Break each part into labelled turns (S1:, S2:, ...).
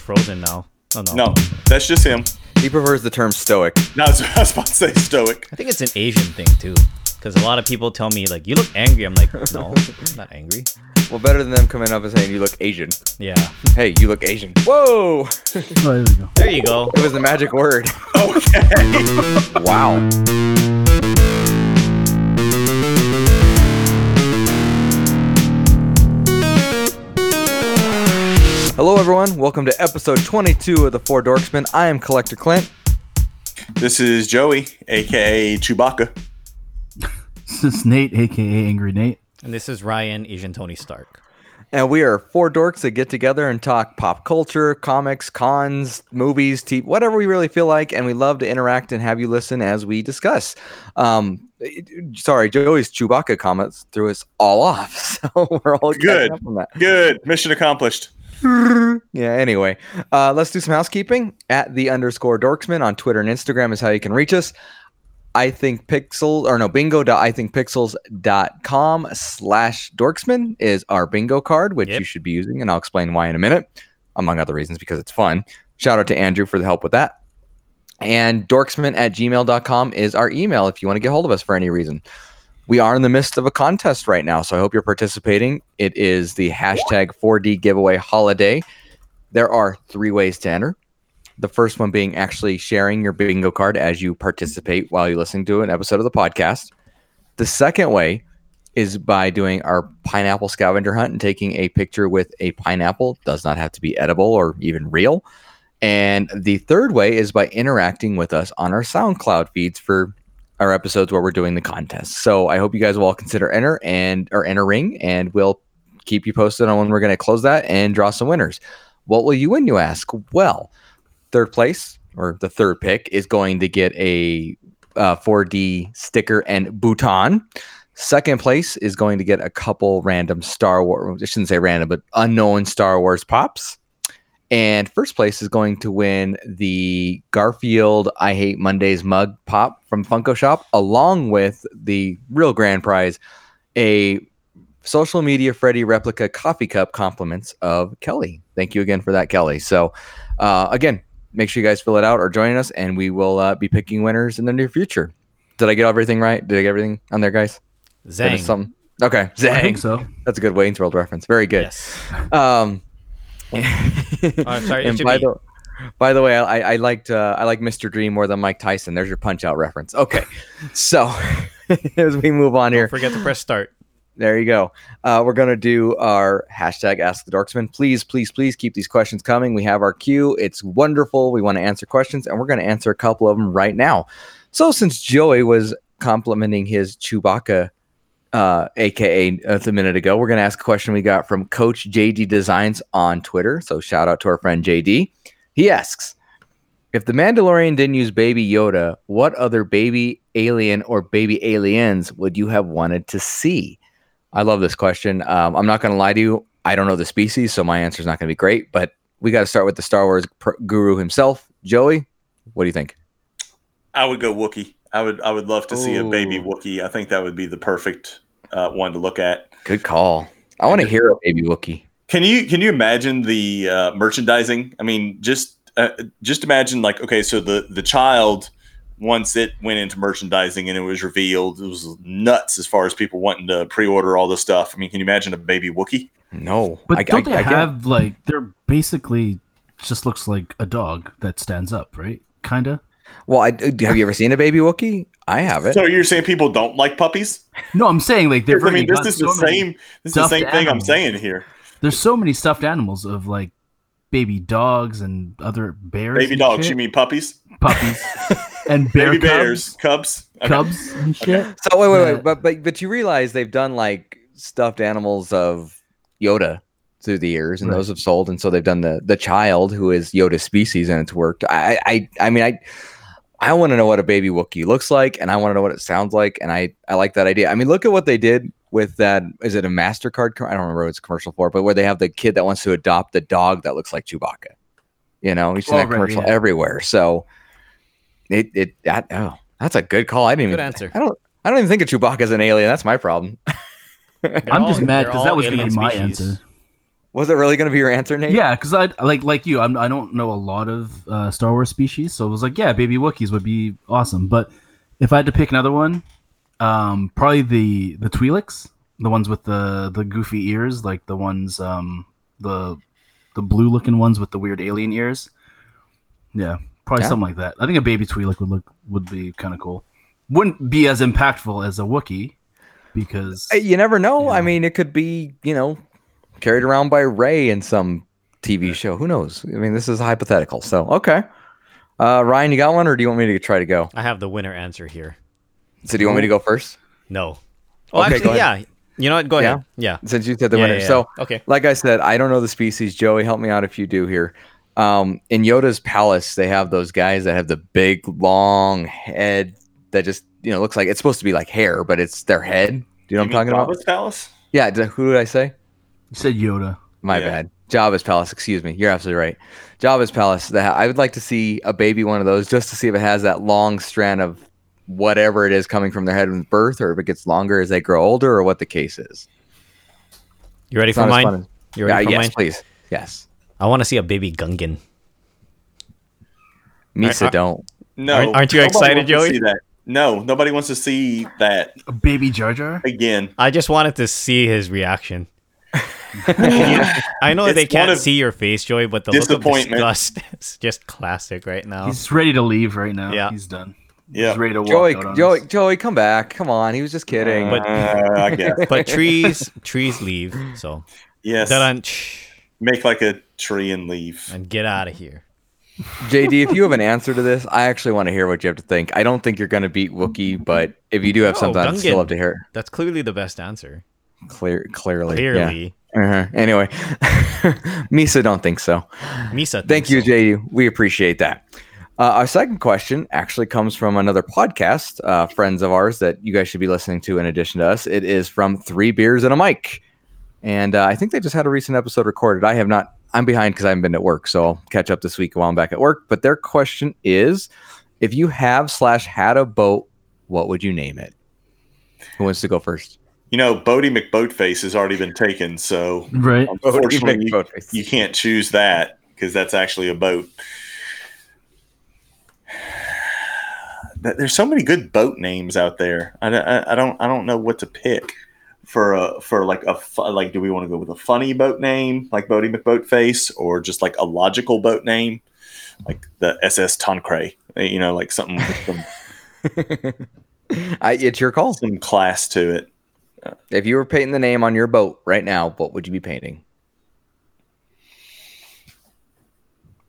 S1: frozen now. Oh no.
S2: No, that's just him.
S3: He prefers the term stoic.
S2: No, I was, I was about to say stoic.
S1: I think it's an Asian thing too. Because a lot of people tell me like, "You look angry." I'm like, "No, I'm not angry."
S3: Well, better than them coming up and saying you look Asian.
S1: Yeah.
S3: Hey, you look Asian. Whoa!
S4: Oh, oh there we go.
S1: There you go.
S3: It was the magic word.
S2: Okay.
S3: Wow. Hello, everyone. Welcome to episode 22 of the Four Dorksmen. I am Collector Clint.
S2: this is Joey, aka Chewbacca.
S4: This is Nate, aka Angry Nate.
S1: And this is Ryan, Asian Tony Stark.
S3: And we are four dorks that get together and talk pop culture, comics, cons, movies, TV, whatever we really feel like. And we love to interact and have you listen as we discuss. Um, sorry, Joey's Chewbacca comments threw us all off. So we're all
S2: Good.
S3: up on that.
S2: Good. Mission accomplished.
S3: Yeah, anyway, uh, let's do some housekeeping. At the underscore dorksman on Twitter and Instagram is how you can reach us. I think pixel or no bingo.ithinkpixels.com slash dorksman is our bingo card, which
S1: Yep.
S3: you should be using, and I'll explain why in a minute, among other reasons, because it's fun. Shout out to Andrew for the help with that. And dorksman at gmail.com is our email if you want to get hold of us for any reason. We are in the midst of a contest right now, so I hope you're participating. It is the hashtag 4D giveaway holiday. There are three ways to enter. The first one being actually sharing your bingo card as you participate while you listen to an episode of the podcast. The second way is by doing our pineapple scavenger hunt and taking a picture with a pineapple. Does not have to be edible or even real. And the third way is by interacting with us on our SoundCloud feeds for our episodes where we're doing the contest. So I hope you guys will all consider enter and or entering, and we'll keep you posted on when we're going to close that and draw some winners. What will you win? You ask. Well, third place or the third pick is going to get a uh, 4D sticker and bouton. Second place is going to get a couple random Star Wars. I shouldn't say random, but unknown Star Wars pops. And first place is going to win the Garfield I Hate Mondays mug pop from Funko Shop, along with the real grand prize, a social media Freddy replica coffee cup compliments of Kelly. Thank you again for that, Kelly. So, uh, again, make sure you guys fill it out or join us, and we will uh, be picking winners in the near future. Did I get everything right? Did I get everything on there, guys? Did
S1: Zang.
S3: something? Okay,
S4: I think
S3: Zang.
S4: so.
S3: That's a good Wayne's World reference. Very good.
S1: Yes.
S3: Um,
S1: Oh, sorry.
S3: And by
S1: be.
S3: the by the way, I, I liked uh, I like Mr. Dream more than Mike Tyson. There's your punch out reference. Okay, so as we move on here,
S1: Don't forget to press start.
S3: there you go. Uh, we're gonna do our hashtag Ask the Dorksmen. Please, please, please keep these questions coming. We have our queue. It's wonderful. We want to answer questions, and we're gonna answer a couple of them right now. So since Joey was complimenting his Chewbacca, uh, aka a minute ago, we're gonna ask a question we got from Coach JD Designs on Twitter. So shout out to our friend JD. He asks. If the Mandalorian didn't use Baby Yoda, what other baby alien or baby aliens would you have wanted to see? I love this question. Um, I'm not going to lie to you. I don't know the species, so my answer is not going to be great. But we got to start with the Star Wars pr- guru himself, Joey. What do you think?
S2: I would go Wookiee. I would. I would love to see a baby
S3: Ooh.
S2: Wookiee. I think that would be the perfect uh, one to look at.
S3: Good call. I want to hear a baby Wookiee.
S2: Can you can you imagine the uh, merchandising? I mean, just uh, just imagine like okay, so the the child once it went into merchandising and it was revealed, it was nuts as far as people wanting to pre-order all this stuff. I mean, can you imagine a baby Wookiee?
S3: No,
S4: But
S3: I,
S4: don't
S3: I-
S4: they
S3: I get-
S4: have like they're basically just looks like a dog that stands up, right? Kinda.
S3: Well, I, have you ever seen a baby Wookiee? I haven't.
S2: So you're saying people don't like puppies?
S4: No, I'm saying like they've
S2: I mean, this is the
S4: so many-
S2: same. This is the same thing I'm saying here.
S4: There's so many stuffed animals of like baby dogs and other bears.
S2: Baby
S4: and
S2: dogs.
S4: shit.
S2: You mean puppies?
S4: puppies and bear
S2: Baby
S4: cubs,
S2: bears, cubs. Okay.
S4: cubs and shit.
S3: So wait, wait,
S4: Yeah.
S3: wait, but but but you realize they've done like stuffed animals of Yoda through the years, and
S4: Right.
S3: those have sold, and so they've done the the child who is Yoda species, and it's worked. I I I mean I. I want to know what a baby Wookiee looks like, and I want to know what it sounds like, and I, I like that idea. I mean, look at what they did with that. Is it a Mastercard? co- I don't remember what it's a commercial for, but where they have the kid that wants to adopt the dog that looks like Chewbacca. You know, he's seen that commercial
S4: yeah.
S3: everywhere. So, it it that oh, that's a good call. I didn't
S1: Good
S3: even
S1: answer.
S3: I don't I don't even think of Chewbacca as an alien. That's my problem.
S4: I'm
S1: all-
S4: just mad because that was going to be my
S1: species.
S4: answer.
S3: Was it really going to be your answer, Nate?
S4: Yeah, because I like like you, I'm, I don't know a lot of uh, Star Wars species, so it was like, yeah, baby Wookiees would be awesome. But if I had to pick another one, um, probably the the Twi'leks, the ones with the the goofy ears, like the ones um the the blue looking ones with the weird alien ears. Yeah, probably
S3: Yeah.
S4: something like that. I think a baby Twi'lek would look would be kind of cool. Wouldn't be as impactful as a Wookiee because
S3: Uh, You never know. I mean, it could be, you know, carried around by Rey in some TV show. Who knows? I mean, this is hypothetical. So, okay. Uh, Ryan, you got one, or do you want me to try to go?
S1: I have the winner answer here.
S3: So, do you want me to go first?
S1: No. Oh,
S3: Okay,
S1: actually,
S3: go
S1: yeah. You know what? Go ahead. Yeah.
S3: Since you said the
S1: Yeah,
S3: winner.
S1: yeah, yeah.
S3: So,
S1: okay.
S3: like I said, I don't know the species. Joey, help me out if you do here. Um, in Yoda's palace, they have those guys that have the big, long head that just, you know, looks like it's supposed to be like hair, but it's their head. Do you know what I'm talking about?
S2: Jabba's Palace?
S3: Yeah. Who did I say?
S4: You said Yoda.
S3: My
S2: Yeah.
S3: bad. Jabba's Palace. Excuse me. You're absolutely right. Jabba's Palace. That I would like to see a baby one of those just to see if it has that long strand of whatever it is coming from their head with birth, or if it gets longer as they grow older, or what the case is.
S1: You ready
S3: It's
S1: for
S3: not
S1: mine?
S3: as-
S1: You
S3: Yeah,
S1: ready uh, for
S3: yes,
S1: mine?
S3: please. Yes.
S1: I want to see a baby Gungan.
S3: Misa,
S1: Are- uh,
S3: don't.
S2: No.
S1: Aren't- aren't you excited,
S2: wants
S1: Joey?
S2: see that. No, nobody wants to see that
S4: A baby Jar Jar.
S2: again.
S1: I just wanted to see his reaction. I know
S2: It's
S1: they can't see your face, Joey, but the look of
S2: disappointment.
S1: disgust is just classic right now.
S4: He's ready to leave right now.
S1: Yeah.
S4: he's done.
S2: Yeah.
S4: He's ready to walk
S3: Joey,
S4: out on
S3: Joey,
S4: us.
S3: Joey, come back. Come on. He was just kidding.
S1: But-
S2: Uh, I guess.
S1: but trees, trees leave. So
S2: Yes.
S1: dun
S2: Make like a tree and leave.
S1: and get out of here.
S3: JD, if you have an answer to this, I actually want to hear what you have to think. I don't think you're going to beat Wookiee, but if you do have
S1: No,
S3: something, I'd still love to hear
S1: That's clearly the best answer.
S3: it. Clear, clearly. yeah. Uh-huh. Anyway, Misa don't think so.
S1: Misa.
S3: Thank you,
S1: so.
S3: JD. We appreciate that. Uh, our second question actually comes from another podcast, uh, friends of ours that you guys should be listening to in addition to us. It is from Three Beers and a Mic. And uh, I think they just had a recent episode recorded. I have not, I'm behind because I haven't been at work. So I'll catch up this week while I'm back at work. But their question is if you have slash had a boat, what would you name it? Who wants to go first?
S2: You know, Boaty McBoatface has already been taken, so
S4: Right.
S2: unfortunately, you, you can't choose that because that's actually a boat. There's so many good boat names out there. I, I, I don't I don't know what to pick for a for like a fu- like. Do we want to go with a funny boat name like Boaty McBoatface or just like a logical boat name like the SS Tancred? You know, like something with some,
S3: I, it's your call.
S2: some class to it.
S3: If you were painting the name on your boat right now, what would you be painting?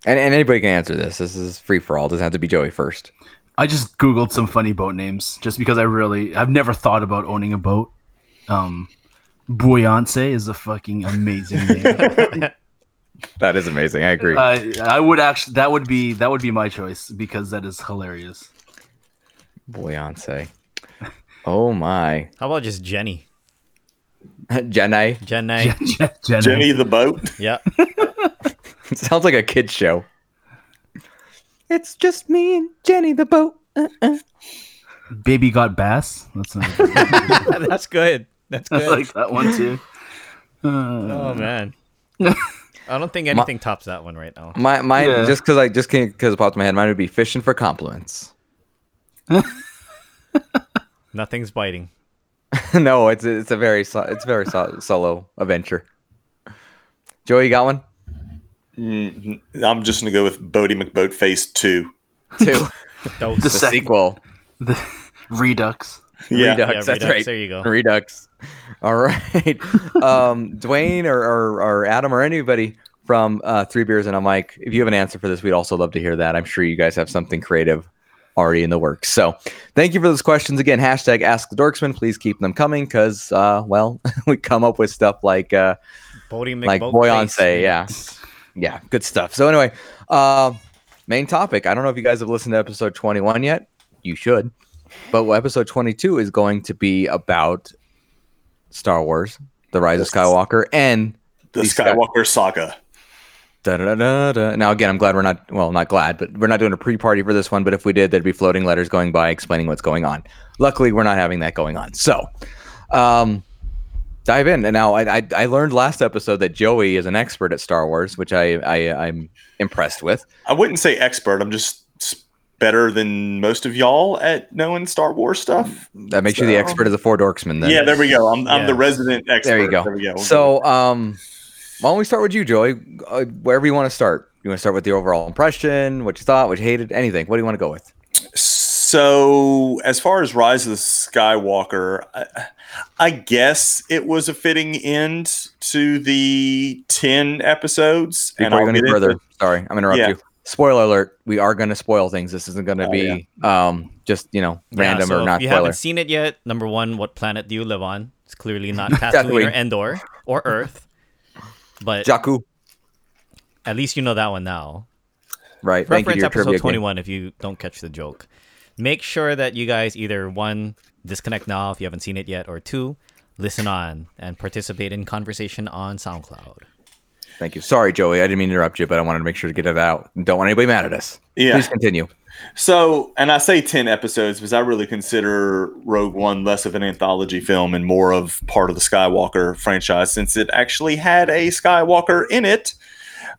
S3: And, and anybody can answer this. This is free for all. Doesn't have to be Joey first.
S4: I just googled some funny boat names just because I really I've never thought about owning a boat. Um Buoyance is a fucking amazing name.
S3: That is amazing. I agree.
S4: uh, I would actually that would be that would be my choice because that is hilarious.
S3: Beyonce. Oh my.
S1: How about just Jenny?
S3: Jenny.
S1: Jenny.
S4: Jenny.
S2: Jenny the boat.
S1: yeah.
S3: It sounds like a kid's show. It's just me and Jenny the boat. Uh-uh.
S4: Baby got bass. That's not
S1: That's good. That's good.
S4: I like that one too. Uh,
S1: oh man. I don't think anything tops that one right now.
S3: My mine
S4: Yeah.
S3: just because I just can't because it popped in my head, mine would be fishing for compliments.
S1: Nothing's biting.
S3: no, it's it's a very so, it's a very so, solo adventure. Joey, you got one?
S2: Mm, I'm just gonna go with Boaty McBoatface two.
S3: Two.
S4: The
S3: the sequel.
S4: the Redux.
S2: Yeah,
S3: Redux,
S1: Yeah,
S3: that's
S1: Redux,
S3: right.
S1: there you go.
S3: Redux. All right. um, Dwayne or, or, or Adam or anybody from uh, Three Beers and a Mic, if you have an answer for this, we'd also love to hear that. I'm sure you guys have something creative already in the works. So thank you for those questions. Again, hashtag Ask the Dorksmen. Please keep them coming because, uh, well, we come up with stuff like uh,
S1: Boaty
S3: like
S1: McBoatface.
S3: Boyance, yeah. Yeah, good stuff. So anyway, uh, main topic. I don't know if you guys have listened to episode 21 yet. You should. But episode 22 is going to be about Star Wars, The Rise
S2: Yes.
S3: of Skywalker, and
S2: the
S3: These guys-
S2: Skywalker saga.
S3: Da da da da. Now, again, I'm glad we're not, well, not glad, but we're not doing a pre party for this one. But if we did, there'd be floating letters going by explaining what's going on. Luckily, we're not having that going on. So, um, dive in. And now I, I I learned last episode that Joey is an expert at Star Wars, which I, I I'm impressed with.
S2: I wouldn't say expert. I'm just better than most of y'all at knowing Star Wars stuff.
S3: That makes you the expert of the four dorksmen. Then.
S2: Yeah, there we go. I'm, I'm the resident expert.
S3: There you go.
S2: There we go. We'll
S3: So, um, why don't we start with you, Joey? Uh, wherever you want to start. You want to start with the overall impression, what you thought, what you hated, anything. What do you want to go with?
S2: So, as far as Rise of the Skywalker, I, I guess it was a fitting end to the 10 episodes.
S3: Before you go any further,
S2: into-
S3: sorry, I'm gonna interrupt
S2: Yeah.
S3: you. Spoiler alert: We are going to spoil things. This isn't going to
S2: Oh,
S3: be um just you know random
S1: Yeah, so
S3: or not
S1: If you
S3: spoiler.
S1: haven't seen it yet, number one, what planet do you live on? It's clearly not Tatooine or Endor or Earth. But
S3: Jakku,
S1: at least you know that one now.
S3: right? Thank you to
S1: Reference
S3: your
S1: episode
S3: trivia game.
S1: 21 if you don't catch the joke. Make sure that you guys either one, disconnect now if you haven't seen it yet, or two, listen on and participate in conversation on SoundCloud.
S3: Thank you. Sorry, Joey. I didn't mean to interrupt you, but I wanted to make sure to get it out. Don't want anybody mad at us.
S2: Yeah.
S3: Please continue.
S2: So, and I say 10 episodes because I really consider Rogue One less of an anthology film and more of part of the Skywalker franchise since it actually had a Skywalker in it.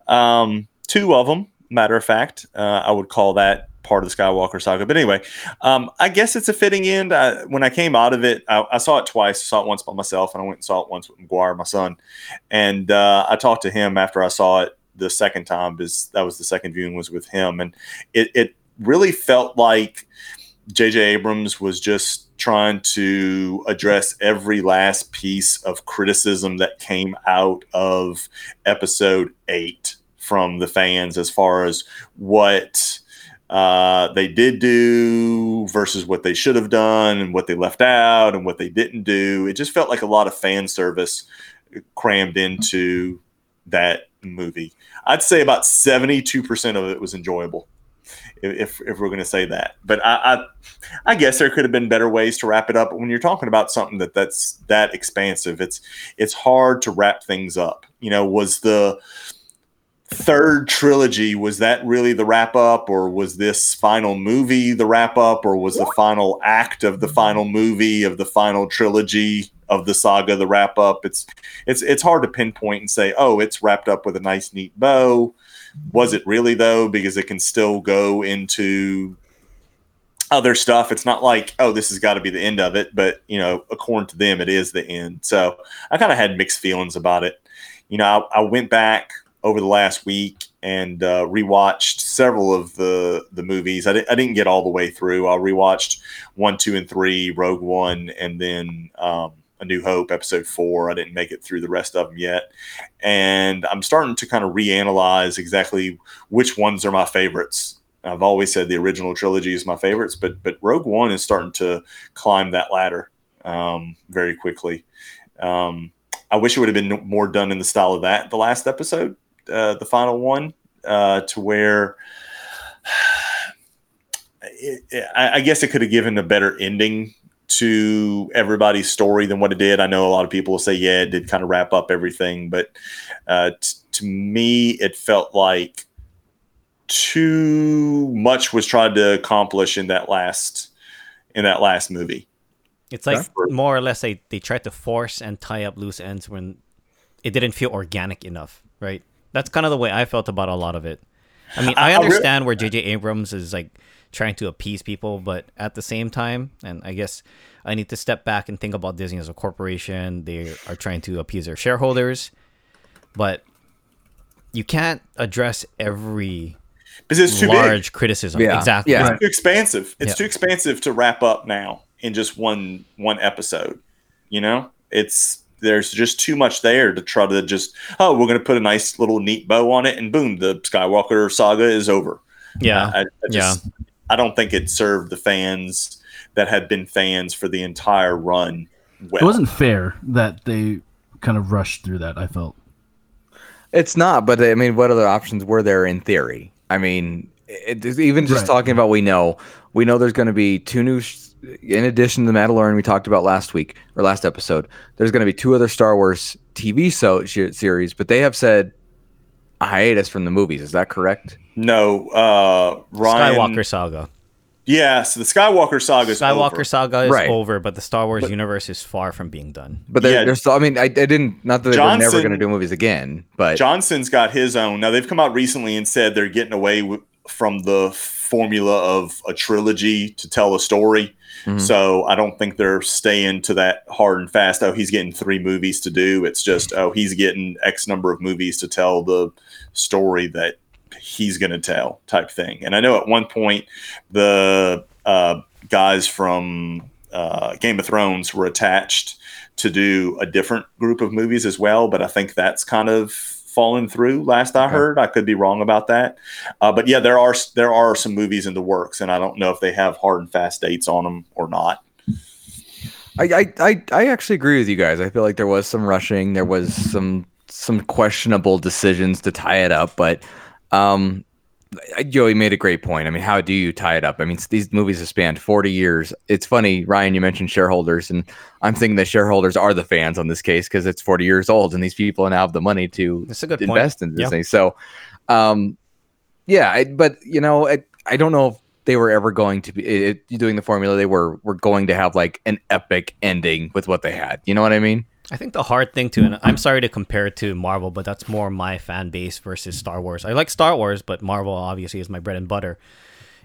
S2: Um, two of them, matter of fact. Uh, I would call that part of the Skywalker saga. But anyway, um, I guess it's a fitting end. I, when I came out of it, I, I saw it twice. I saw it once by myself, and I went and saw it once with McGuire, my son. And uh, I talked to him after I saw it the second time because that was the second viewing was with him, and it it really felt like J.J. Abrams was just trying to address every last piece of criticism that came out of Episode Eight from the fans as far as what uh, they did do versus what they should have done and what they left out and what they didn't do. It just felt like a lot of fan service crammed into that movie. I'd say about 72% of it was enjoyable. If, if we're going to say that, but I, I, I guess there could have been better ways to wrap it up. When you're talking about something that that's that expansive, it's it's hard to wrap things up. You know, was the third trilogy was that really the wrap up or was this final movie the wrap up or was the final act of the mm-hmm. final movie of the final trilogy of the saga the wrap up? It's it's it's hard to pinpoint and say oh it's wrapped up with a nice neat bow was it really though because it can still go into other stuff it's not like oh this has got to be the end of it but you know according to them it is the end so i kind of had mixed feelings about it you know I, I went back over the last week and uh, rewatched several of the the movies. I, di- I didn't get all the way through. I rewatched one, two, and three, Rogue One, and then um, A New Hope, Episode Four. I didn't make it through the rest of them yet, and I'm starting to kind of reanalyze exactly which ones are my favorites. I've always said the original trilogy is my favorites, but but Rogue One is starting to climb that ladder um, very quickly. Um, I wish it would have been more done in the style of that the last episode, uh, the final one, uh, to where I guess it could have given a better ending to everybody's story than what it did. I know a lot of people will say, yeah, it did kind of wrap up everything, but uh, t- to me, it felt like too much was tried to accomplish in that last in that last movie.
S1: It's like
S2: Okay.
S1: more or less they, they tried to force and tie up loose ends when it didn't feel organic enough, right? That's kind of the way I felt about a lot of it. I mean,
S2: I-
S1: I
S2: I re-
S1: understand where J.J. Abrams is like trying to appease people, but at the same time, and I guess I need to step back and think about Disney as a corporation. They are trying to appease their shareholders, but you can't address every
S2: Because it's too big.
S1: large criticism.
S3: Yeah,
S1: Exactly.
S3: yeah.
S2: It's too expansive. It's
S1: Yeah.
S2: too expansive to wrap up now in just one one episode. You know, it's there's just too much there to try to just oh we're going to put a nice little neat bow on it and boom the Skywalker saga is over.
S1: Yeah.
S2: I, I just I don't think it served the fans that had been fans for the entire run. Well,
S4: It wasn't fair that they kind of rushed through that. I felt.
S3: It's not, but I mean, what other options were there in theory? I mean, it, it- even just
S4: Right.
S3: talking about we know, we know there's going to be two new, sh- in addition to the Mandalorian we talked about last week or last episode. There's going to be two other Star Wars TV so series, but they have said a hiatus from the movies. Is that correct?
S2: No uh, Ryan
S1: Skywalker saga.
S2: Yeah, so the Skywalker saga is
S1: Skywalker
S2: over.
S1: saga is
S3: Right.
S1: over, but the Star Wars
S2: But-
S1: universe is far from being done.
S3: But they're,
S2: Yeah.
S3: they're still. I mean, I, I didn't. Not that they were never going to do movies again, but
S2: Johnson's got his own. Now they've come out recently and said they're getting away w- from the formula of a trilogy to tell a story.
S3: Mhm.
S2: So I don't think they're staying to that hard and fast. Oh, he's getting three movies to do. It's just oh, he's getting X number of movies to tell the story that he's going to tell, type thing. And I know at one point the uh, guys from uh, Game of Thrones were attached to do a different group of movies as well, but I think that's kind of fallen through. Last I
S3: Okay.
S2: heard, I could be wrong about that. Uh, but yeah, there are there are some movies in the works, and I don't know if they have hard and fast dates on them or not.
S3: I, I, I, I actually agree with you guys. I feel like there was some rushing. There was some some questionable decisions to tie it up, but um, Joey made a great point. I mean, how do you tie it up? I mean, these movies have spanned 40 years. It's funny, Ryan, you mentioned shareholders, and I'm thinking that shareholders are the fans on this case because it's 40 years old, and these people now have the money to
S1: good point.
S3: invest in
S1: Yeah.
S3: Disney. So, um, yeah, I, but you know, I, I don't know if they were ever going to be it, doing the formula. They were were going to have like an epic ending with what they had. You know what I mean?
S1: I think the hard thing to, and I'm sorry to compare it to Marvel, but that's more my fan base versus Star Wars. I like Star Wars, but Marvel obviously is my bread and butter.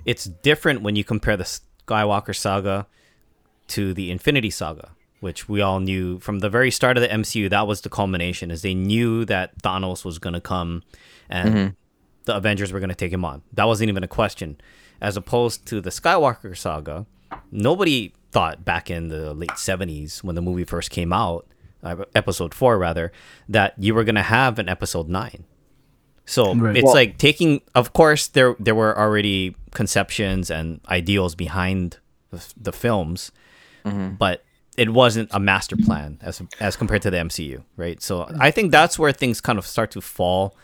S1: It's different when you compare the Skywalker saga to the Infinity Saga, which we all knew from the very start of the MCU. That was the culmination, is they knew that Thanos was going to come, and mm-hmm. the Avengers were going to take him on. That wasn't even a question. As opposed to the Skywalker saga, nobody thought back in the late 70s when the movie first came out, uh, episode 4 rather, that you were going to have an episode 9. So
S4: Right.
S1: it's
S3: Well-
S1: like taking of course there there were already conceptions and ideals behind the, the films, but it wasn't a master plan as as compared to the MCU, right? So I think that's where things kind of start to fall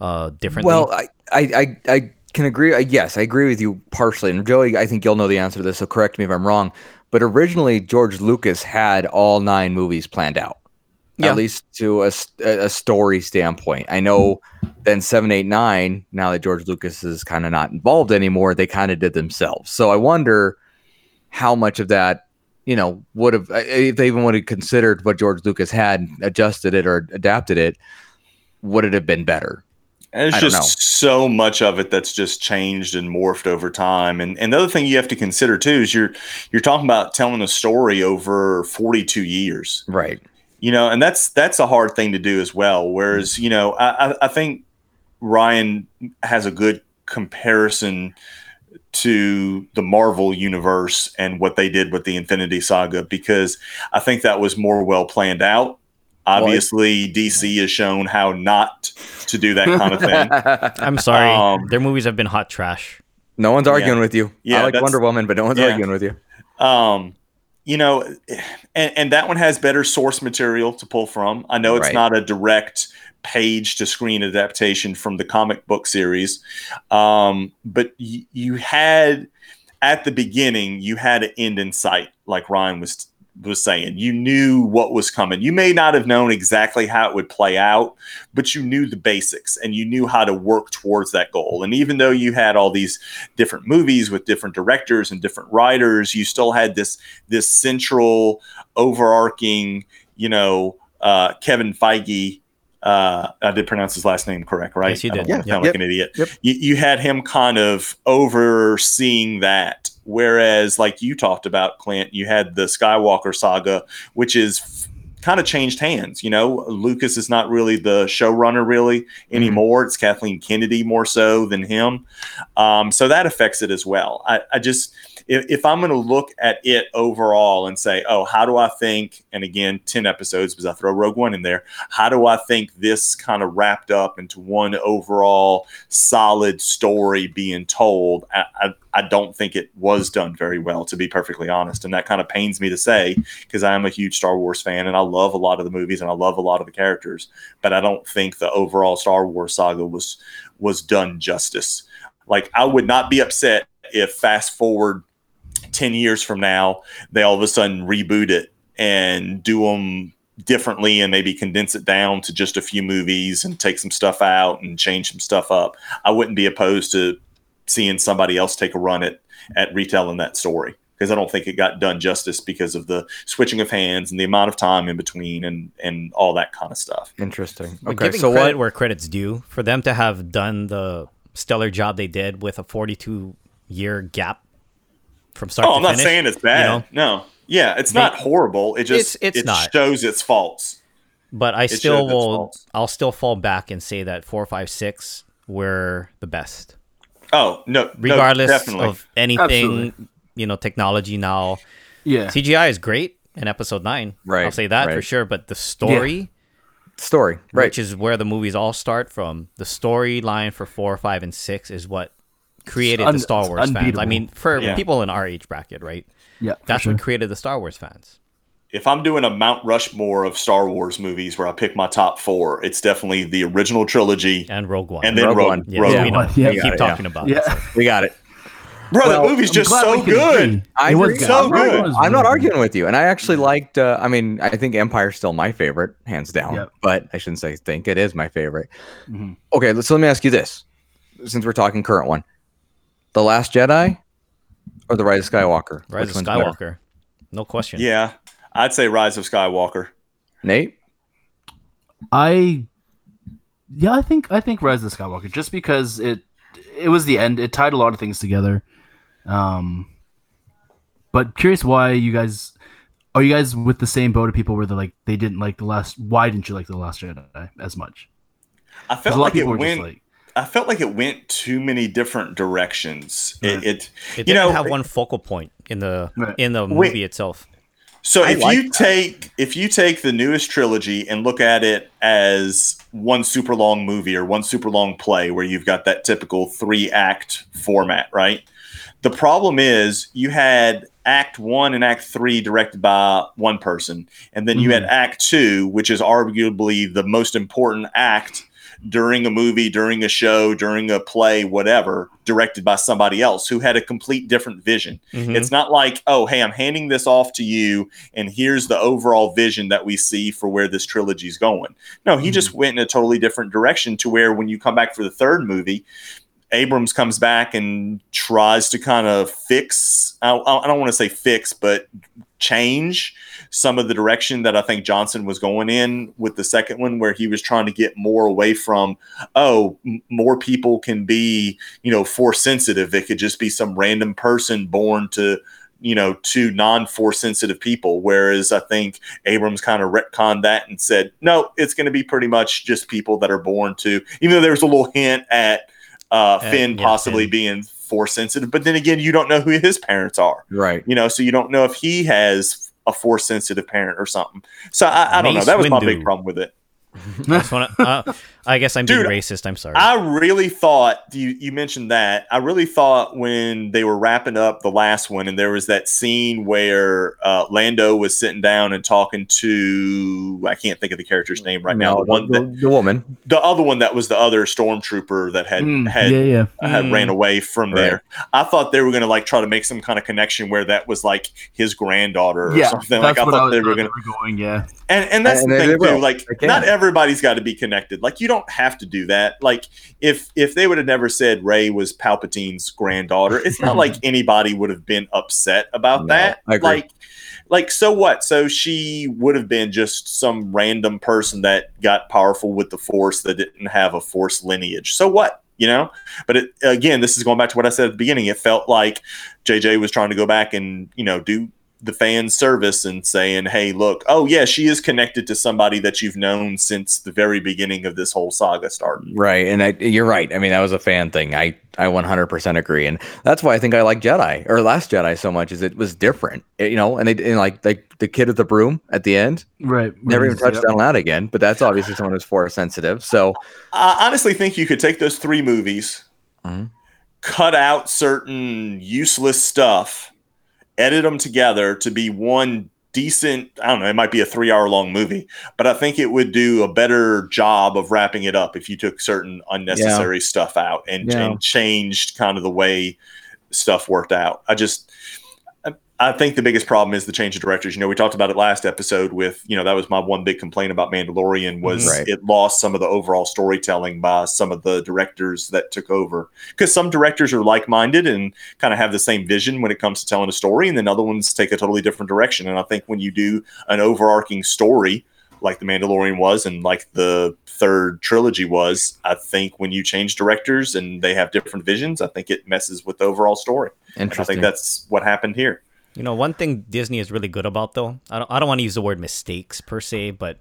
S1: uh differently.
S3: Well, I, I, I, I can agree. I, yes, I agree with you partially. And Joey, I think you'll know the answer to this, so correct me if I'm wrong. But originally, George Lucas had all nine movies planned out,
S1: Yeah.
S3: at least to a story standpoint. I know then seven, eight, nine. Now that George Lucas is kind of not involved anymore, they kind of did themselves. So I wonder how much of that. You know, would have uh, if they even would have considered what George Lucas had, adjusted it or adapted it, would it have been better?
S2: And it's just so much of it that's just changed and morphed over time. And, and the other thing you have to consider too is you're you're talking about telling a story over 42 years.
S3: Right.
S2: you know and that's that's a hard thing to do as well whereas you know I- i think ryan has a good comparison to the marvel universe and what they did with the infinity saga because i think that was more well planned out obviously dc has shown how not to do that kind of thing
S1: I'm sorry.
S2: Um,
S1: Their movies have been hot trash.
S3: no one's arguing with you.
S2: Yeah,
S3: I like Wonder Woman, but no one's
S2: yeah.
S3: arguing with you.
S2: um you know and, and that one has better source material to pull from i know it's
S3: Right.
S2: not a direct page to screen adaptation from the comic book series um but y- you had at the beginning you had an end in sight like ryan was was saying. You knew what was coming. You may not have known exactly how it would play out but you knew the basics and you knew how to work towards that goal. And even though you had all these different movies with different directors and different writers you still had this this central overarching you know uh, kevin feige uh, I did pronounce his last name correct, right?
S1: Yes, you
S2: I don't
S1: did.
S2: wanna
S3: Yeah.
S2: sound
S3: Yep.
S2: like an idiot.
S3: Yep.
S2: You, you had him kind of overseeing that, whereas, like you talked about, Clint, you had the Skywalker saga, which is kind of changed hands. You know, Lucas is not really the showrunner really anymore. It's Kathleen Kennedy more so than him. Um, so that affects it as well. I, I just, if, if I'm going to look at it overall and say, oh, how do I think, and again, 10 episodes because I throw Rogue One in there, how do I think this kind of wrapped up into one overall solid story being told? I, I, I don't think it was done very well, to be perfectly honest. And that kind of pains me to say because I am a huge Star Wars fan and I love a lot of the movies and I love a lot of the characters, but I don't think the overall Star Wars saga was was done justice. Like I would not be upset if fast forward 10 years from now they all of a sudden reboot it and do them differently and maybe condense it down to just a few movies and take some stuff out and change some stuff up. I wouldn't be opposed to seeing somebody else take a run at at retelling that story because I don't think it got done justice because of the switching of hands and the amount of time in between and and all that kind of stuff.
S3: Interesting. Okay,
S1: giving
S3: so
S1: credit
S3: what?
S1: where credit's due, for them to have done the stellar job they did with a 42 year gap from start
S2: Oh,
S1: to
S2: I'm not saying it's bad.
S1: know?
S2: No, yeah, it's
S1: They-
S2: not horrible. It just
S1: It's- it's
S2: it
S1: not.
S2: shows its faults.
S1: But I
S2: showed
S1: still will. I'll still fall back and say that four, five, six were the best,
S2: Oh no, no,
S1: regardless
S2: definitely.
S1: of anything.
S4: Absolutely.
S1: You know, technology now.
S4: Yeah.
S1: CGI is great in episode nine.
S3: Right,
S1: I'll say that for sure. But the story,
S3: Story, right?
S1: which is where the movies all start from, the storyline for four, five, and six is what created
S4: un-
S1: the Star Wars fans. I mean, for
S2: Yeah.
S1: people in our age bracket, right?
S4: Yeah.
S1: That's
S4: sure.
S1: what created the Star Wars fans.
S2: If I'm doing a Mount Rushmore of Star Wars movies where I pick my top four, it's definitely the original trilogy
S1: And Rogue One.
S2: and then
S3: Rogue
S2: Rogue,
S3: One.
S1: yeah,
S2: Rogue
S1: we
S2: One.
S4: Yeah,
S1: we
S4: got
S1: keep
S3: it, yeah.
S1: talking about.
S4: Yeah.
S1: it.
S3: we got it.
S2: Bro,
S3: Well,
S2: that movie's
S4: I'm
S2: just so good.
S3: I
S4: It was
S3: agree.
S4: good.
S2: So
S4: Rogue One
S2: good.
S4: was
S3: I'm not arguing with you, and I actually liked. Uh, I mean, I think Empire's still my favorite, hands down.
S4: Yep.
S3: But I shouldn't say think it is my favorite.
S4: Mhm.
S3: Okay, so let me ask you this: since we're talking current one, the Last Jedi or the Rise of Skywalker?
S1: Rise
S3: Which
S1: of
S3: one's better?
S1: Skywalker. No question.
S2: Yeah, I'd say Rise of Skywalker.
S3: Nate.
S4: I yeah, I think I think Rise of Skywalker just because it it was the end. It tied a lot of things together. Um, but curious why you guys are you guys with the same boat of people where they're like they didn't like the last. Why didn't you like the Last Jedi as much?
S2: I felt
S4: a lot
S2: like
S4: of
S2: it
S4: were
S2: went.
S4: just like,
S2: I felt like it went too many different directions.
S4: Right.
S2: It, it
S1: It
S2: you
S1: didn't
S2: know
S1: have one focal point in the
S4: Right.
S1: in the
S2: Wait.
S1: movie itself.
S2: So
S3: I
S2: if
S3: like
S2: you
S3: that.
S2: take if you take the newest trilogy and look at it as one super long movie or one super long play where you've got that typical three act format, right? The problem is you had act 1 and act 3 directed by one person and then you had mm-hmm. act 2 which is arguably the most important act during a movie, during a show, during a play, whatever, directed by somebody else who had a complete different vision.
S1: Mhm.
S2: It's not like, oh, hey, I'm handing this off to you, and here's the overall vision that we see for where this trilogy is going. No, he just went in a totally different direction to where when you come back for the third movie, Abrams comes back and tries to kind of fix, I, I don't want to say fix, but change some of the direction that I think Johnson was going in with the second one, where he was trying to get more away from, oh, m- more people can be, you know, force sensitive. It could just be some random person born to, you know, to non force sensitive people. Whereas I think Abrams kind of retconned that and said, no, it's going to be pretty much just people that are born to, even though there's a little hint at uh, Finn
S1: yeah,
S2: possibly
S1: Finn.
S2: being force sensitive. But then again, you don't know who his parents are
S3: Right.
S2: you know, so you don't know if he has a force sensitive parent or something. So I, I don't know. That was my big problem with it.
S1: I, just wanna, uh, I guess I'm being racist. I'm sorry.
S2: I really thought you you mentioned that. I really thought when they were wrapping up the last one, and there was that scene where uh, Lando was sitting down and talking to I can't think of the character's name right now. The, one
S3: the,
S2: that
S3: the woman.
S2: the other one that was the other stormtrooper that had
S4: mm,
S2: had
S4: yeah, yeah.
S2: had
S1: Mm.
S2: ran away from
S3: Right.
S2: there. I thought they were going to like try to make some kind of connection where that was like his granddaughter or
S4: Yeah,
S2: something. Like I
S4: what
S2: thought
S4: was-
S2: they were going to
S4: going. Yeah,
S2: And and that's
S3: And
S2: the thing too. Like not everybody's got to be connected. Like you don't have to do that. Like if if they would have never said Rey was Palpatine's granddaughter, it's not like anybody would have been upset about
S3: No,
S2: that. Like like so what? So she would have been just some random person that got powerful with the force that didn't have a force lineage. So what? You know? But it, again, this is going back to what I said at the beginning. It felt like JJ was trying to go back and, you know, do the fan service and saying, "Hey, look, oh yeah, she is connected to somebody that you've known since the very beginning of this whole saga started."
S3: Right, and I, you're right. I mean, that was a fan thing. I I 100% agree, and that's why I think I like Jedi or Last Jedi so much. Is it was different, It- you know, and they and like like the kid with the broom at the end
S4: right.
S3: never even
S4: Yep.
S3: touched on that again. But that's obviously someone who's force sensitive. So
S2: I honestly think you could take those three movies,
S3: Mhm.
S2: cut out certain useless stuff, edit them together to be one decent. I don't know. It might be a three-hour long movie, but I think it would do a better job of wrapping it up if you took certain unnecessary stuff out and,
S3: Yeah.
S2: and changed kind of the way stuff worked out. I just. I- I think the biggest problem is the change of directors. You know, we talked about it last episode with, you know, that was my one big complaint about Mandalorian was mm-hmm.
S3: Right.
S2: it lost some of the overall storytelling by some of the directors that took over. Because some directors are like-minded and kind of have the same vision when it comes to telling a story, and then other ones take a totally different direction. And I think when you do an overarching story like the Mandalorian was and like the third trilogy was, I think when you change directors and they have different visions, I think it messes with the overall story. And I think that's what happened here.
S1: You know, one thing Disney is really good about, though, I don't, I don't want to use the word mistakes per se, but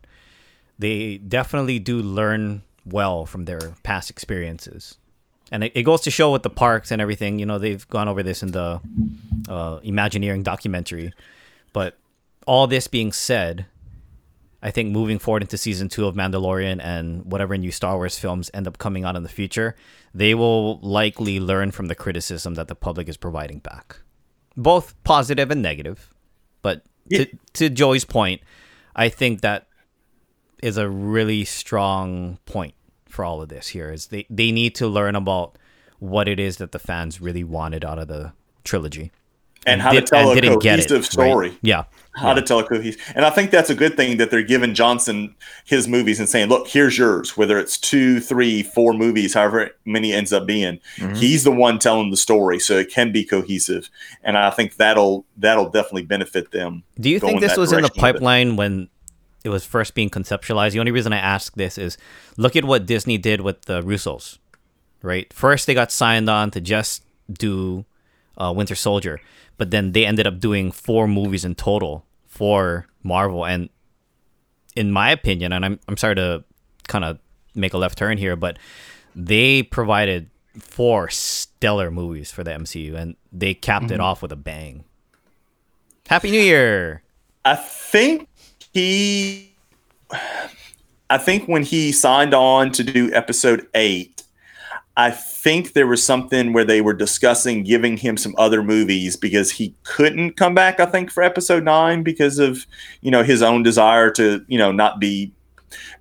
S1: they definitely do learn well from their past experiences. And it, it goes to show with the parks and everything. You know, they've gone over this in the uh, Imagineering documentary. But all this being said, I think moving forward into season two of Mandalorian and whatever new Star Wars films end up coming out in the future, they will likely learn from the criticism that the public is providing back, both positive and negative. But to, to Joey's point, I think that is a really strong point for all of this here is they, they need to learn about what it is that the fans really wanted out of the trilogy
S2: and, how
S1: did-
S2: to tell a cohesive
S1: it, right?
S2: story.
S1: Yeah.
S2: How to tell a cohesive, and I think that's a good thing that they're giving Johnson his movies and saying, "Look, here's yours." Whether it's two, three, four movies, however many ends up being,
S3: Mhm.
S2: he's the one telling the story, so it can be cohesive. And I think that'll that'll definitely benefit them.
S1: Do you think this was in the pipeline when it was first being conceptualized? The only reason I ask this is look at what Disney did with the Russos, right? First, they got signed on to just do uh, Winter Soldier, but then they ended up doing four movies in total for Marvel. And in my opinion, and I'm, I'm sorry to kind of make a left turn here, but they provided four stellar movies for the MCU and they capped it mm-hmm. off with a bang. Happy New Year!
S2: I think he, I think when he signed on to do episode eight, I think there was something where they were discussing giving him some other movies because he couldn't come back. I think for episode nine because of you know his own desire to you know not be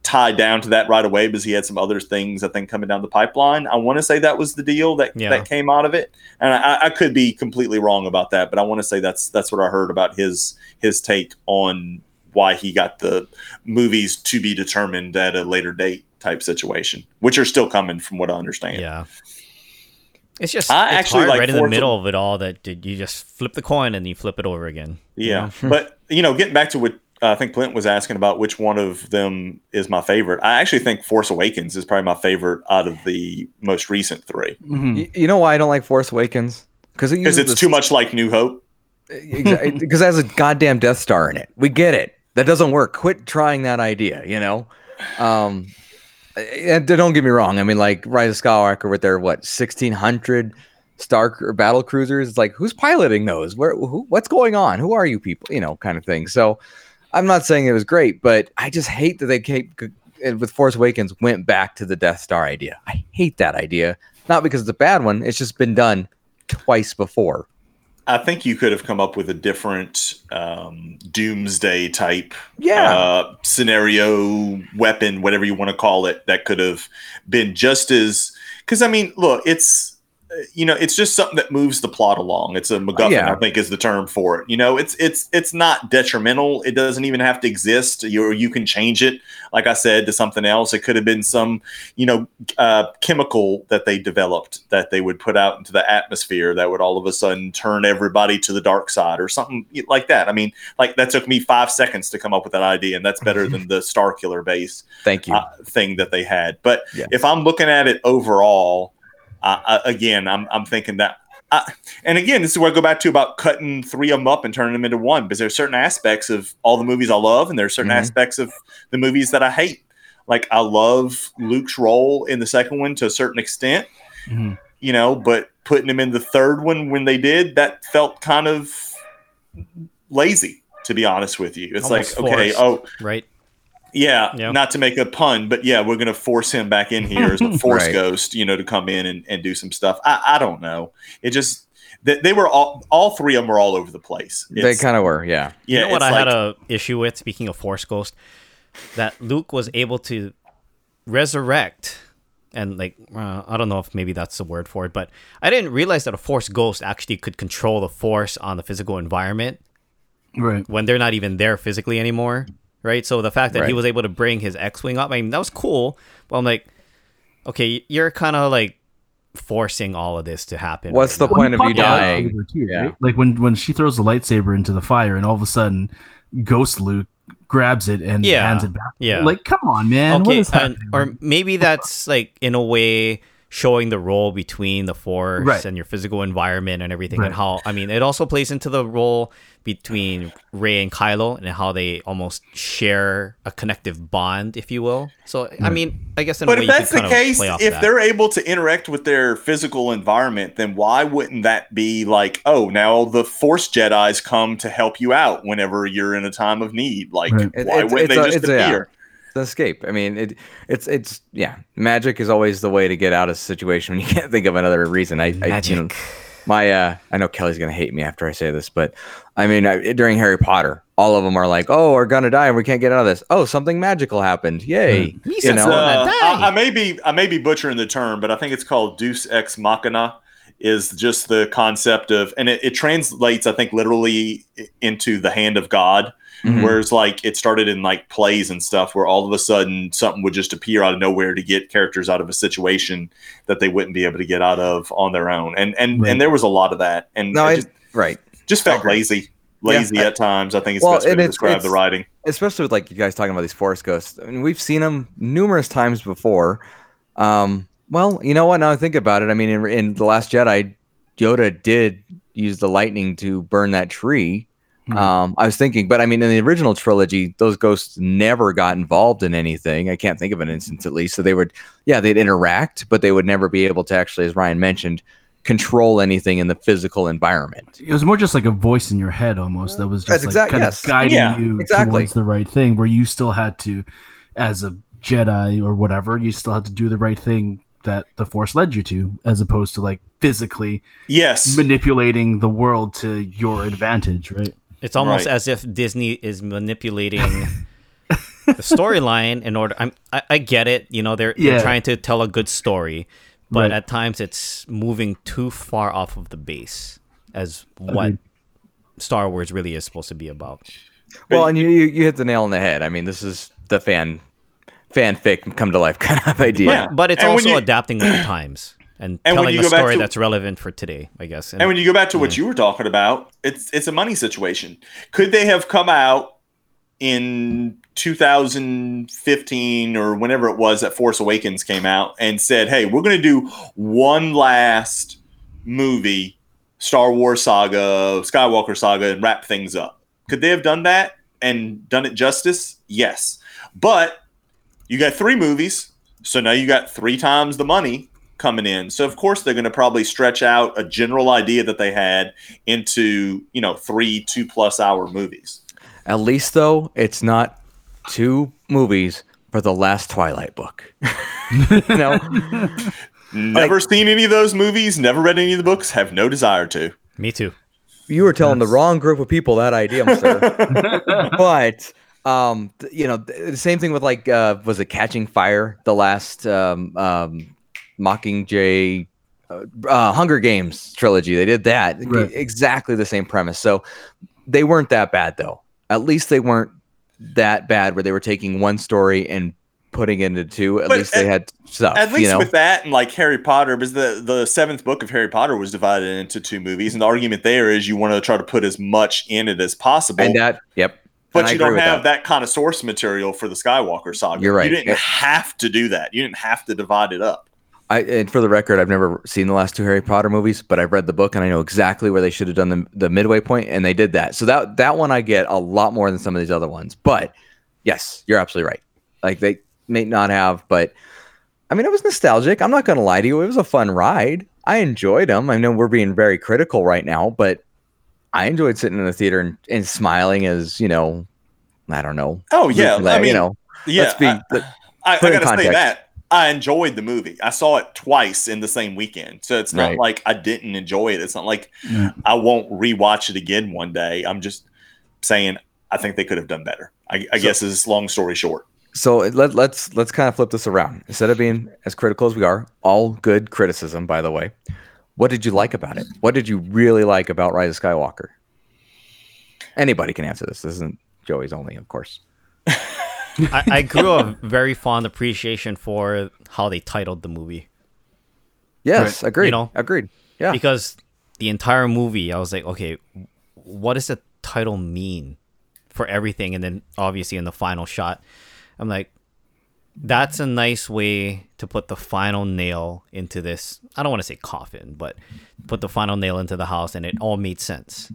S2: tied down to that right away because he had some other things I think coming down the pipeline. I want to say that was the deal that
S1: Yeah.
S2: that came out of it, and I, I could be completely wrong about that, but I want to say that's that's what I heard about his his take on why he got the movies to be determined at a later date type situation, which are still coming from what I understand.
S1: Yeah. It's just
S2: I
S1: it's
S2: actually
S1: hard
S2: like
S1: right in the middle of it all that did- you just flip the coin and you flip it over again. you
S2: Yeah,
S1: know?
S2: but you know, getting back to what uh, I think Clint was asking about, which one of them is my favorite? I actually think Force Awakens is probably my favorite out of the most recent three
S4: Mhm.
S3: Y- you know why I don't like Force Awakens? Because it
S2: because it's
S3: the-
S2: too much like New Hope.
S3: because it has a goddamn Death Star in it. We get it. That doesn't work. Quit trying that idea. You know. Um, Uh, and don't get me wrong. I mean, like Rise of Skywalker with their what sixteen hundred star or battle cruisers. It's like who's piloting those? Where? Who, what's going on? Who are you people? You know, kind of thing. So, I'm not saying it was great, but I just hate that they keep with Force Awakens went back to the Death Star idea. I hate that idea. Not because it's a bad one. It's just been done twice before.
S2: I think you could have come up with a different um, doomsday type
S3: Yeah.
S2: uh, scenario, weapon, whatever you want to call it, that could have been just as. Because I mean, look, it's you know, it's just something that moves the plot along. It's a MacGuffin,
S3: Yeah.
S2: I think, is the term for it. You know, it's it's it's not detrimental. It doesn't even have to exist. You you can change it, like I said, to something else. It could have been some you know uh, chemical that they developed that they would put out into the atmosphere that would all of a sudden turn everybody to the dark side or something like that. I mean, like that took me five seconds to come up with that idea, and that's better than the Star Killer base
S3: Thank you.
S2: uh, thing that they had. But
S3: Yeah.
S2: if I'm looking at it overall, again, I'm I'm thinking that. I, and again, this is where I go back to about cutting three of them up and turning them into one, because there's certain aspects of all the movies I love, and there are certain
S3: Mhm.
S2: aspects of the movies that I hate. Like I love Luke's role in the second one to a certain extent,
S4: Mhm.
S2: you know, but putting him in the third one when they did, that felt kind of lazy, to be honest with you. It's
S1: Almost
S2: like, okay, oh,
S1: Right?
S2: Yeah,
S1: Yeah.
S2: not to make a pun, but yeah, we're gonna force him back in here as a force
S3: Right.
S2: ghost, you know, to come in and, and do some stuff. I, I don't know. It just they, they were all all three of them were all over the place.
S3: they kind of were, yeah.
S2: yeah.
S1: you know what
S2: it's
S1: I had a issue with, speaking of Force Ghost? That Luke was able to resurrect and like uh, I don't know if maybe that's the word for it, but I didn't realize that a force ghost actually could control the force on the physical environment
S4: Right.
S1: when they're not even there physically anymore, right? So the fact that he was able to bring his X-wing up, I mean, that was cool. But I'm like, okay, you're kind of like forcing all of this to happen.
S3: What's the
S1: now.
S3: point of you
S4: he popped the
S3: dying?
S4: too,
S3: Yeah.
S4: right? Like when when she throws the lightsaber into the fire, and all of a sudden, Ghost Luke grabs it and
S1: Yeah.
S4: hands it back.
S1: Yeah.
S4: Like, come on, man.
S1: okay,
S4: is
S1: and, or maybe that's like in a way showing the role between the force
S4: Right.
S1: and your physical environment and everything, and
S4: Right.
S1: how I mean, it also plays into the role between Rey and Kylo and how they almost share a connective bond, if you will. So I mean, I guess in a
S2: But
S1: way
S2: if that's
S1: could
S2: the case, if
S1: that.
S2: they're able to interact with their physical environment, then why wouldn't that be like, oh, now the Force Jedi's come to help you out whenever you're in a time of need? Like,
S4: Right.
S2: Why
S3: it's-
S2: wouldn't
S3: it's
S2: they
S3: a-
S2: just
S3: it's a- yeah.
S2: Appear?
S3: the escape. I mean, it, it's it's yeah. Magic is always the way to get out of a situation when you can't think of another reason. I, I you know, my uh, I know Kelly's gonna hate me after I say this, but I mean, I, during Harry Potter, all of them are like, "Oh, we're gonna die and we can't get out of this." Oh, something magical happened! Yay!
S1: He
S3: You know.
S2: Uh,
S1: die.
S2: I, I may be I may be butchering the term, but I think it's called Deus ex machina. Is just the concept of, and it, it translates, I think, literally into the hand of God.
S3: Mhm.
S2: Whereas, like, it started in like plays and stuff, where all of a sudden something would just appear out of nowhere to get characters out of a situation that they wouldn't be able to get out of on their own. And and
S4: Right.
S2: and there was a lot of that, and
S3: no, I,
S2: just,
S3: right.
S2: just felt
S3: agree.
S2: lazy, lazy
S3: Yeah, I-
S2: at times. I think it's
S3: Well,
S2: best way to
S3: it's-
S2: describe the writing.
S3: especially with like you guys talking about these forest ghosts. I mean, we've seen them numerous times before. Um, well, you know what? Now I think about it. I mean, in, in the Last Jedi, Yoda did use the lightning to burn that tree.
S4: Mhm.
S3: Um, I was thinking, but I mean, in the original trilogy, those ghosts never got involved in anything. I can't think of an instance at least. So they would, yeah, they'd interact, but they would never be able to actually, as Ryan mentioned, control anything in the physical environment.
S4: it was more just like a voice in your head almost that was
S3: That's
S4: just like
S3: exact-
S4: kind
S3: yes.
S4: of guiding
S2: Yeah,
S4: you
S3: exactly.
S4: towards the right thing where you still had to as a jedi or whatever you still had to do the right thing that the force led you to as opposed to like physically
S2: Yes,
S4: manipulating the world to your advantage right
S1: It's almost
S2: Right.
S1: as if Disney is manipulating the storyline in order. I'm, I, I get it. You know, they're,
S4: Yeah.
S1: they're trying to tell a good story, but
S4: Right.
S1: at times it's moving too far off of the base as what
S4: Agreed.
S1: Star Wars really is supposed to be about.
S3: Well, and you, you you hit the nail on the head. I mean, this is the fan fanfic come to life kind of idea.
S2: Yeah.
S1: But it's
S2: And
S1: also
S2: you-
S1: adapting with the times and,
S2: And
S1: telling
S2: you
S1: a story
S2: to-
S1: that's relevant for today, I guess.
S2: And when you go back to what mm-hmm. you were talking about, it's it's a money situation. Could they have come out in 2015 or whenever it was that Force Awakens came out and said, "Hey, we're going to do one last movie, Star Wars saga, Skywalker saga, and wrap things up"? Could they have done that and done it justice? Yes, but you got three movies, so now you got three times the money coming in. So of course they're going to probably stretch out a general idea that they had into you know three two plus hour movies.
S3: At least though, it's not two movies for the last Twilight book. no. know,
S2: Never seen any of those movies. Never read any of the books. Have no desire to.
S1: Me too.
S3: you were telling the wrong group of people that idea, sir. but um, you know, the same thing with like, uh, was it Catching Fire? The last um, um, Mockingjay, uh, uh, Hunger Games trilogy. They did that
S4: Right.
S3: exactly the same premise. So they weren't that bad though. At least they weren't that bad where they were taking one story and putting it into two. At
S2: But
S3: least they had stuff.
S2: At least
S3: you know?
S2: with that and like Harry Potter, because the the seventh book of Harry Potter was divided into two movies, and the argument there is you want to try to put as much in it as possible.
S3: and that, yep.
S2: but
S3: and
S2: you don't have that. kind of source material for the Skywalker saga.
S3: You're right.
S2: You didn't
S3: Yeah.
S2: have to do that. You didn't have to divide it up.
S3: I, and for the record, I've never seen the last two Harry Potter movies, but I've read the book and I know exactly where they should have done the, the midway point, and they did that. So that that one I get a lot more than some of these other ones. But yes, you're absolutely right. Like they may not have, but I mean, it was nostalgic. I'm not going to lie to you; it was a fun ride. I enjoyed them. I know we're being very critical right now, but I enjoyed sitting in the theater and, and smiling as you know, I don't know.
S2: Oh yeah,
S3: Like,
S2: I mean,
S3: you know,
S2: yeah.
S3: let's be.
S2: I- I, I gotta say that I enjoyed the movie. I saw it twice in the same weekend, so it's not
S3: Right.
S2: like I didn't enjoy it. It's not like
S4: Yeah.
S2: I won't rewatch it again one day. I'm just saying I think they could have done better. I, I
S3: So-
S2: guess is long story short.
S3: So let, let's let's kind of flip this around. Instead of being as critical as we are, all good criticism, by the way. What did you like about it? What did you really like about Rise of Skywalker? Anybody can answer this. This isn't Joey's only, of course.
S1: I, I grew a very fond appreciation for how they titled the movie
S3: Yes, agreed.
S1: You know,
S3: agreed. Yeah.
S1: because the entire movie, I was like, okay, what does the title mean for everything? And then obviously in the final shot, I'm like, that's a nice way to put the final nail into this. I don't want to say coffin, but put the final nail into the house, and it all made sense.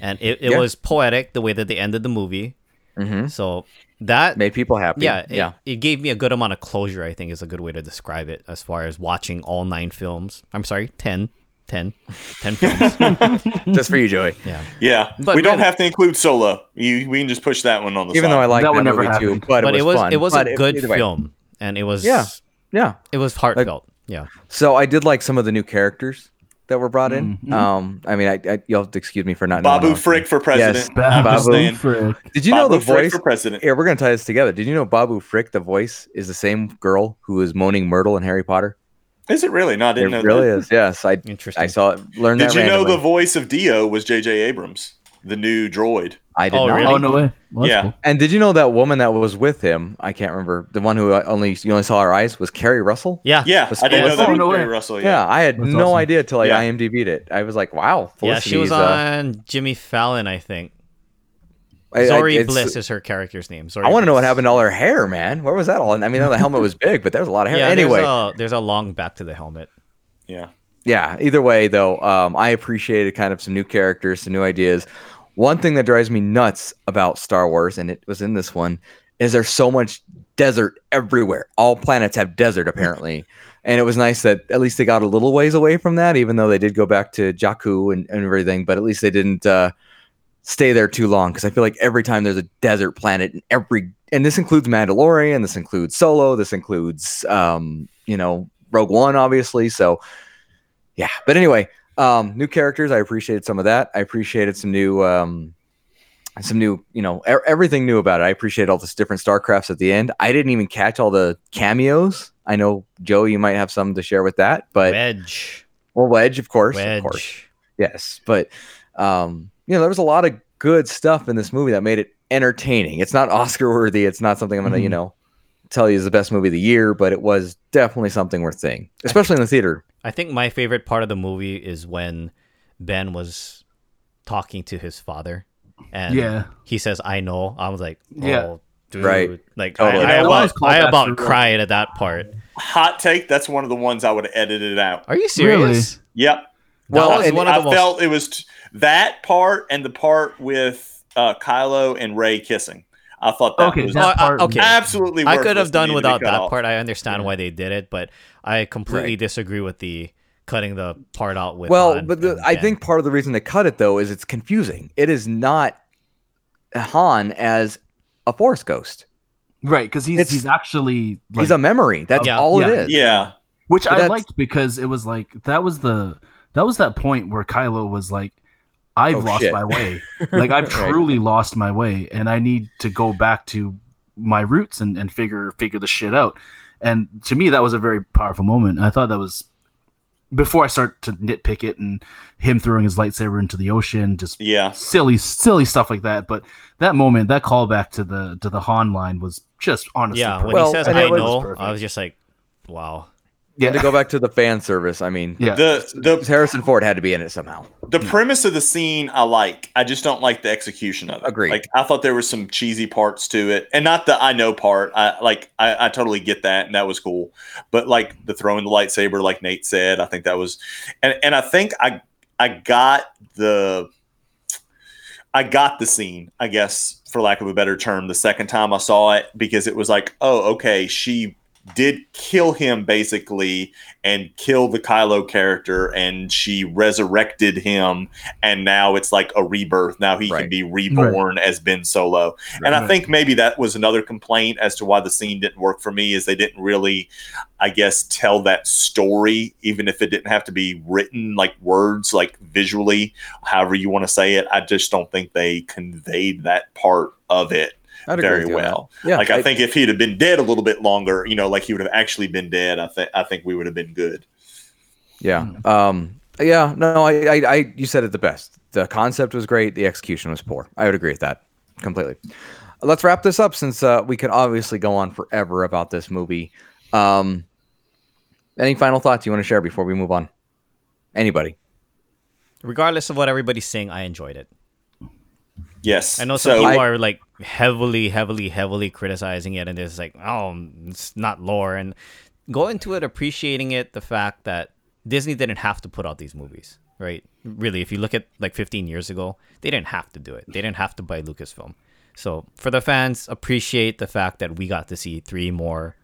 S1: And it, it
S3: Yeah.
S1: was poetic the way that they ended the movie.
S3: hmm
S1: So that
S3: Made people happy.
S1: yeah, it,
S3: yeah.
S1: it gave me a good amount of closure. I think is a good way to describe it as far as watching all nine films. I'm sorry, 10, 10, 10 films.
S3: Just for you, Joey.
S1: yeah,
S2: Yeah,
S1: But-
S2: we don't
S1: but-
S2: have to include Solo. You, we can just push that one on the
S3: Even
S2: side.
S3: though I like
S4: That
S3: that,
S4: would never
S3: movie too, but,
S1: but
S3: it was, fun.
S1: it was
S3: But
S1: a good
S3: either
S1: film, and it was
S3: Yeah. Yeah.
S1: it was heartfelt. yeah,
S3: So I did like some of the new characters that were brought in.
S4: Mhm.
S3: Um, I mean, I, I you'll have to excuse me for not knowing
S2: Babu Frick for president.
S3: Yes,
S2: Babu
S4: Frick.
S3: Did you know the
S2: Frick
S3: voice?
S2: for president.
S3: Here, we're gonna tie this together. Did you know Babu Frick, the voice, is the same girl who was moaning Myrtle in Harry Potter?
S2: Is it really? No,
S3: It
S2: didn't know it
S3: really
S2: that.
S3: is. Yes, I
S1: interesting.
S3: I saw it. Learned
S2: Did
S3: that
S2: you know the voice of D-O was J.J. Abrams, the new droid?
S3: I did
S1: Oh,
S3: not.
S1: really?
S4: Oh no way. Well,
S2: Yeah.
S4: cool.
S3: And did you know that woman that was with him? I can't remember the one who only you only saw her eyes was Keri Russell.
S1: yeah,
S2: Yeah,
S3: Was-
S2: I didn't know
S3: was-
S2: that
S4: oh,
S2: was
S4: no
S2: Keri
S4: way.
S2: Russell.
S3: Yeah,
S2: Yeah.
S3: I had
S4: That's
S3: no
S4: awesome.
S3: idea till I
S2: Yeah.
S3: IMDb'd it. I was like, wow.
S1: yeah. She was
S3: Felicity's, uh,
S1: on Jimmy Fallon, I think.
S3: I- I- Zorii
S1: Bliss is her character's name. Zorii
S3: I want to know what happened to all her hair, man. Where was that all? I mean, the helmet was big, but there was a lot of hair.
S1: Yeah,
S3: anyway,
S1: there's a, there's a long back to the helmet.
S2: Yeah.
S3: yeah. Either way, though, um, I appreciated kind of some new characters, some new ideas. One thing that drives me nuts about Star Wars, and it was in this one, is there's so much desert everywhere. All planets have desert, apparently. And it was nice that at least they got a little ways away from that, even though they did go back to Jakku and, and everything. But at least they didn't uh, stay there too long because I feel like every time there's a desert planet, and every and this includes Mandalorian, this includes Solo, this includes um, you know Rogue One, obviously. So yeah, but anyway, um, new characters. I appreciated some of that. I appreciated some new, um, some new, you know, e- everything new about it. I appreciate all this different Starcrafts at the end. I didn't even catch all the cameos. I know Joe, you might have some to share with that, but
S1: Wedge,
S3: well, Wedge, of course,
S1: Wedge.
S3: of course, yes. But um, you know, there was a lot of good stuff in this movie that made it entertaining. It's not Oscar worthy. It's not something I'm gonna, you
S4: Mhm.
S3: know, tell you is the best movie of the year, but it was definitely something worth seeing, especially in the theater.
S1: I think my favorite part of the movie is when Ben was talking to his father, and
S4: Yeah.
S1: he says, "I know." I was like, "Oh,
S4: Yeah.
S1: dude!"
S3: Right.
S1: Like
S3: Totally.
S1: I, I
S3: That
S1: about,
S4: was called
S1: I about
S4: for real.
S1: cried at that part.
S2: Hot take. That's one of the ones I would have edited out.
S1: Are you serious?
S2: Yep.
S3: Well,
S1: that was one of
S2: I
S1: most.
S2: felt it was t- that part and the part with uh, Kylo and Rey kissing. I thought that
S4: Okay,
S2: was
S4: that
S1: Oh,
S4: part-
S1: okay.
S2: absolutely.
S1: I could have done
S2: needed to be
S1: without that
S2: off.
S1: part. I understand why they did it, but I completely
S3: Right.
S1: disagree with the cutting the part out with.
S3: well,
S1: Han
S3: but the, I think part of the reason they cut it though is it's confusing. It is not Han as a Force ghost.
S4: Right, because he's
S3: It's-
S4: he's actually like,
S3: He's a memory. That's
S1: Yeah.
S3: all it
S4: Yeah.
S3: is.
S2: Yeah.
S4: which
S3: but
S4: I liked because it was like that was the that was that point where Kylo was like, I've
S3: Oh,
S4: lost
S3: shit.
S4: my way. Like I've
S3: Right.
S4: truly lost my way, and I need to go back to my roots and, and figure figure the shit out. And to me, that was a very powerful moment. I thought that was before I start to nitpick it and him throwing his lightsaber into the ocean, just
S2: Yeah.
S4: silly, silly stuff like that. But that moment, that callback to the to the Han line was just honestly,
S1: yeah, when
S4: perfect.
S1: he says
S3: and
S1: "I
S3: it was
S1: know," I was just like, "Wow."
S3: And to go back to the fan service, I mean,
S4: yeah,
S2: The the
S3: Harrison Ford had to be in it somehow.
S2: the premise of the scene I like. I just don't like the execution of it.
S3: Agreed.
S2: Like I thought there was some cheesy parts to it, and not the I know part. I like I, I totally get that, and that was cool. But like the throwing the lightsaber, like Nate said, I think that was, and and I think I I got the I got the scene, I guess, for lack of a better term, the second time I saw it because it was like, oh, okay, she did kill him basically and kill the Kylo character and she resurrected him and now it's like a rebirth. Now he can be reborn as Ben Solo. And I think maybe that was another complaint as to why the scene didn't work for me is they didn't really I guess tell that story even if it didn't have to be written like words like visually however you want to say it. I just don't think they conveyed that part of it
S3: I'd agree
S2: very
S3: with you
S2: well.
S3: Yeah,
S2: like I,
S3: I-
S2: think if he'd have been dead a little bit longer, you know, like he would have actually been dead, I think I think we would have been good.
S3: Yeah.
S2: Hmm.
S3: Um. Yeah. No. I, I. I. You said it the best. The concept was great. The execution was poor. I would agree with that completely. Let's wrap this up since uh, we could obviously go on forever about this movie. Um. Any final thoughts you want to share before we move on? Anybody?
S1: Regardless of what everybody's saying, I enjoyed it.
S2: Yes.
S1: I know some
S2: so
S1: people
S3: I-
S1: are like heavily, heavily, heavily criticizing it, and it's like, oh, it's not lore. And go into it appreciating it, the fact that Disney didn't have to put out these movies, right? Really, if you look at like 15 years ago, they didn't have to do it. They didn't have to buy Lucasfilm. So for the fans, appreciate the fact that we got to see three more,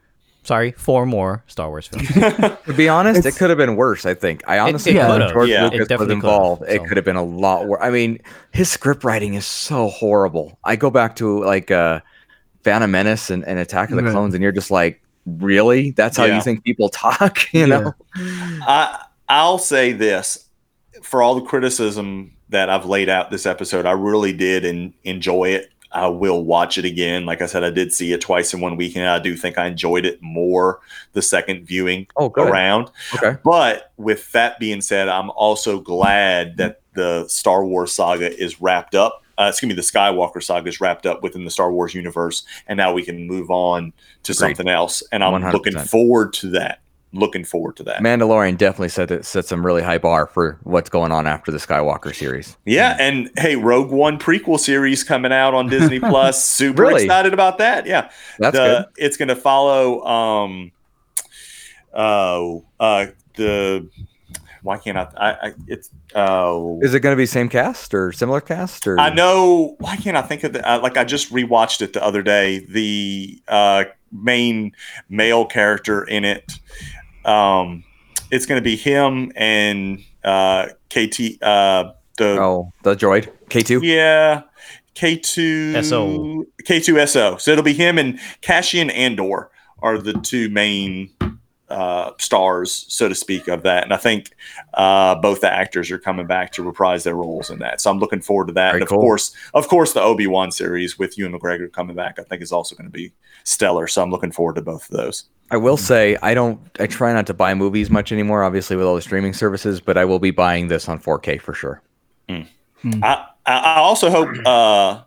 S1: sorry, four more Star Wars films.
S3: To be honest, it could have been worse. I think. I honestly
S1: it
S3: think
S4: could've.
S3: if George
S2: Yeah.
S1: It
S3: Lucas was
S1: definitely could've,
S3: involved. It could have been a lot worse. I mean, his script writing is so horrible. I go back to like uh, Phantom Menace and, and Attack of the
S4: Right.
S3: Clones, and you're just like, really? That's how
S2: Yeah.
S3: you think people talk? You
S4: Yeah.
S3: know?
S2: I I'll say this for all the criticism that I've laid out this episode, I really did and enjoy it. I will watch it again. Like I said, I did see it twice in one weekend. I do think I enjoyed it more the second viewing
S3: Oh, good.
S2: around.
S3: Okay.
S2: But with that being said, I'm also glad that the Star Wars saga is wrapped up. Uh, excuse me, the Skywalker saga is wrapped up within the Star Wars universe, and now we can move on to something else. And I'm
S3: 100%.
S2: looking forward to that. Looking forward to that.
S3: Mandalorian definitely set it, set some really high bar for what's going on after the Skywalker series.
S2: Yeah, and hey, Rogue One prequel series coming out on Disney Plus. Super
S3: Really?
S2: excited about that. Yeah,
S3: That's
S2: the,
S3: good.
S2: It's going to follow. Um, uh, uh, the why can't I? I, I it's uh,
S3: Is it going to be same cast or similar cast or?
S2: I know. Why can't I think of the? Uh, like I just rewatched it the other day. The uh, main male character in it. Um, it's going to be him and uh, KT. Uh, the
S3: Oh, the droid K two.
S2: yeah, K two
S1: SO.
S2: K two SO. So it'll be him and Cassian Andor are the two main uh, stars, so to speak, of that. And I think uh, both the actors are coming back to reprise their roles in that. So I'm looking forward to that.
S3: Very
S2: and of
S3: cool.
S2: course, of course, the Obi Wan series with Ewan McGregor coming back, I think is also going to be stellar. So I'm looking forward to both of those.
S3: I will say I don't. I try not to buy movies much anymore, obviously with all the streaming services. But I will be buying this on 4K for sure.
S2: I, I I also hope uh,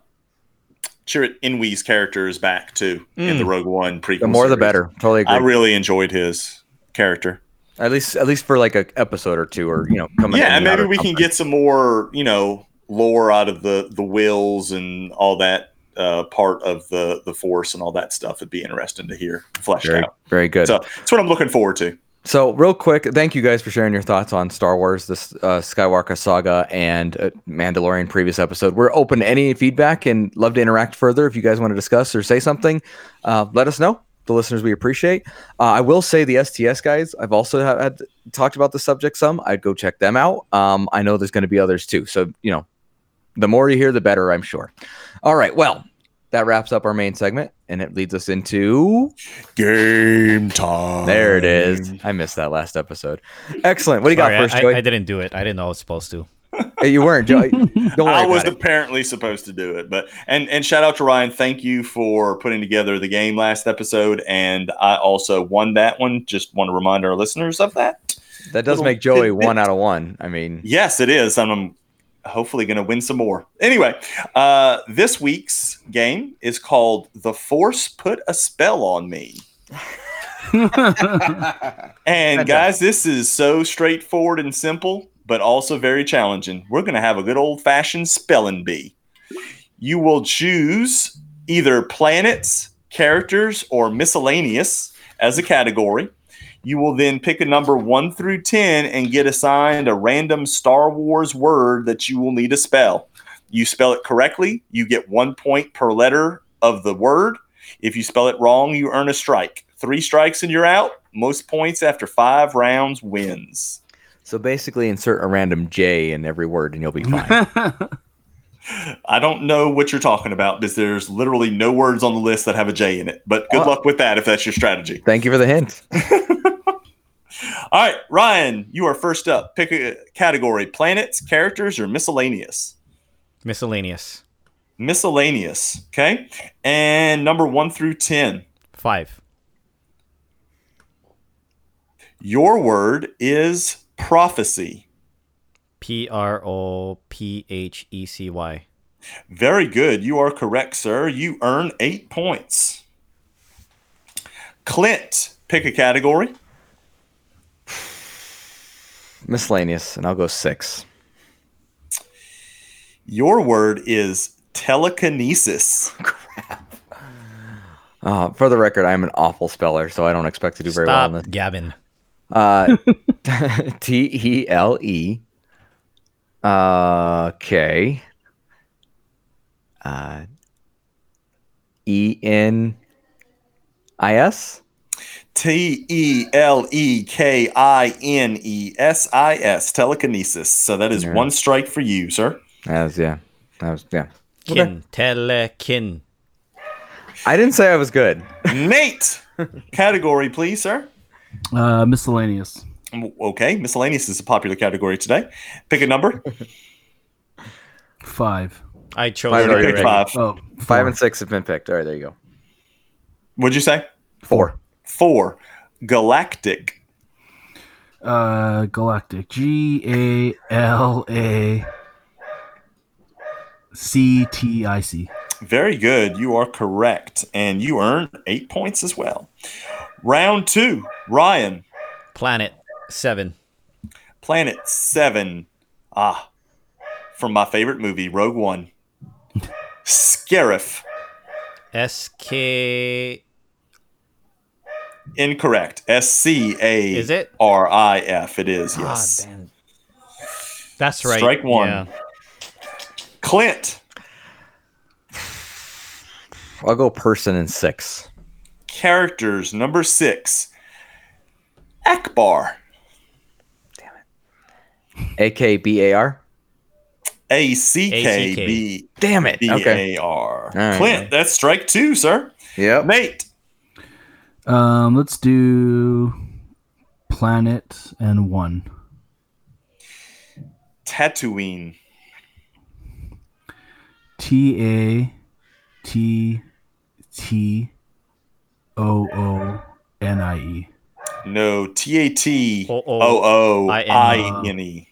S2: Chirrut Îmwe's character is back too in
S1: Mm.
S2: the Rogue One prequel.
S3: The more, the better. Totally agree.
S2: I really enjoyed his character.
S3: at least, at least for like an episode or two, or you know, coming.
S2: yeah, and maybe
S3: or
S2: we can get some more, you know, lore out of the the wills and all that uh, part of the the force and all that stuff. It'd be interesting to hear fleshed
S3: very,
S2: out.
S3: very good.
S2: So that's what I'm looking forward to.
S3: So, real quick, thank you guys for sharing your thoughts on Star Wars, this uh, Skywalker saga, and uh, Mandalorian previous episode. We're open to any feedback and love to interact further. If you guys want to discuss or say something, uh, let us know. The listeners we appreciate. Uh, I will say the STS guys. I've also had, had talked about the subject some. I'd go check them out. Um, I know there's going to be others too. So you know, the more you hear, the better. I'm sure. All right. Well, that wraps up our main segment, and it leads us into
S2: Game time.
S3: there it is. I missed that last episode. Excellent. What do you
S1: Sorry,
S3: got first,
S1: I,
S3: Joey?
S1: I, I didn't do it. I didn't know I was supposed to.
S3: Hey, you weren't, Joey. Don't worry
S2: I was
S3: about it.
S2: apparently supposed to do it, but and and shout out to Ryan. Thank you for putting together the game last episode, and I also won that one. Just want to remind our listeners of that.
S3: That does
S2: little
S3: make Joey
S2: tidbit.
S3: one out of one. I mean,
S2: Yes, it is. And I'm hopefully going to win some more. Anyway, uh, this week's game is called The Force Put a Spell on Me. And guys, this is so straightforward and simple, but also very challenging. We're going to have a good old fashioned spelling bee. You will choose either planets, characters, or miscellaneous as a category. You will then pick a number one through 10 and get assigned a random Star Wars word that you will need to spell. You spell it correctly, you get one point per letter of the word. If you spell it wrong, you earn a strike. Three strikes and you're out. Most points after five rounds wins.
S3: so basically, insert a random J in every word, and you'll be fine.
S2: I don't know what you're talking about because there's literally no words on the list that have a J in it. But good
S3: Oh.
S2: luck with that if that's your strategy.
S3: Thank you for the hint.
S2: All right, Ryan, you are first up. Pick a category planets, characters, or miscellaneous.
S1: Miscellaneous.
S2: Miscellaneous. Okay. And number one through 10.
S1: Five.
S2: Your word is prophecy.
S1: P R O P H E C Y.
S2: Very good. You are correct, sir. You earn eight points. Clint, pick a category.
S3: Miscellaneous, and I'll go six.
S2: Your word is telekinesis.
S3: Uh, for the record, I'm an awful speller, so I don't expect to do very well
S1: Stop
S3: on this.
S1: gabbing.
S3: Uh, T E L E. Uh, K. Uh, E N I S.
S2: T E L E K I N E S I S. Telekinesis. So that is
S3: Yeah.
S2: one strike for you, sir.
S3: Was yeah, that was yeah.
S1: Kin. Telekin.
S3: I didn't say I was good.
S2: Nate, category, please, sir.
S4: Uh, miscellaneous.
S2: Okay, miscellaneous is a popular category today. Pick a number.
S4: Five.
S1: I chose
S3: Five
S2: Already
S3: already
S2: picked
S3: picked.
S2: five.
S4: Oh,
S3: Five
S4: four.
S3: and six have been picked. All right, there you go.
S2: What'd you say?
S3: Four.
S2: Four. Galactic.
S4: Uh, galactic. G A L A C T I C.
S2: Very good. You are correct. And you earn eight points as well. Round two. Ryan,
S1: Planet. Seven.
S2: Planet Seven. Ah, from my favorite movie, Rogue One. Scarif.
S1: S K.
S2: Incorrect. S C A
S1: Is it?
S2: R I F. It is,
S1: Ah,
S2: yes.
S1: damn. That's right.
S2: Strike one.
S1: Yeah.
S2: Clint.
S3: I'll go person in six.
S2: Characters. Number six. Ackbar.
S3: A K B A R.
S2: A C K B
S3: Damn it.
S2: B
S3: Okay. Right.
S2: Clint, that's strike two, sir.
S3: Yep.
S2: Mate.
S4: Um, let's do planet and one.
S2: Tatooine.
S4: T A T T O O N I E.
S2: No, T A T O
S1: O-
S2: O
S1: I N E.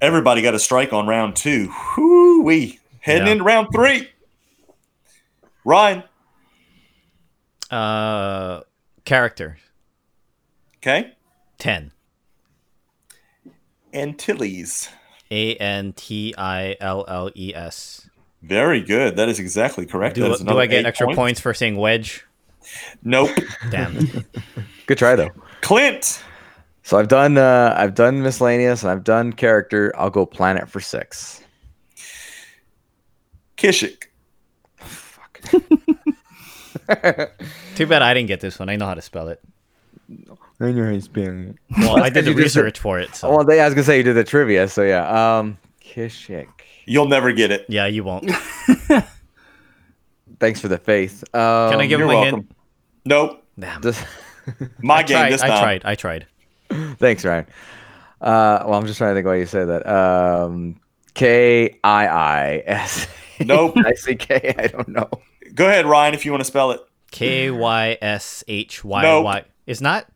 S2: I N. Everybody got a strike on round two. Whoo wee. Heading
S1: Yeah.
S2: into round three. Ryan.
S1: Uh, character.
S2: Okay.
S1: Ten.
S2: Antilles.
S1: A N T I L L E S.
S2: Very good. That is exactly correct.
S1: Do,
S2: That is
S1: do I get extra
S2: points.
S1: points for saying wedge?
S2: Nope.
S1: Damn.
S3: Good try though.
S2: Clint.
S3: So I've done uh I've done miscellaneous and I've done character. I'll go planet for six.
S2: Kashyyyk. Fuck.
S1: Too bad I didn't get this one. I know how to spell it.
S3: I know how spelling it.
S1: Well, I did the
S3: you just-
S1: research for it. So
S3: Well, they, I was gonna say you did the trivia, so yeah. Um, Kashyyyk.
S2: You'll never get it.
S1: yeah, you won't.
S3: Thanks for the faith. Um,
S1: Can I give
S2: you're
S1: him a
S2: welcome.
S1: hint?
S2: Nope.
S1: Damn.
S3: This,
S2: My
S1: I
S2: game
S1: tried.
S2: this
S1: I tried. I tried.
S3: thanks, Ryan. Uh, well, I'm just trying to think why you say that. Um, K I I S.
S2: Nope.
S3: I C K. I don't know.
S2: Go ahead, Ryan, if you want to spell it.
S1: K Y S H Y
S2: Nope.
S1: Y. It's not.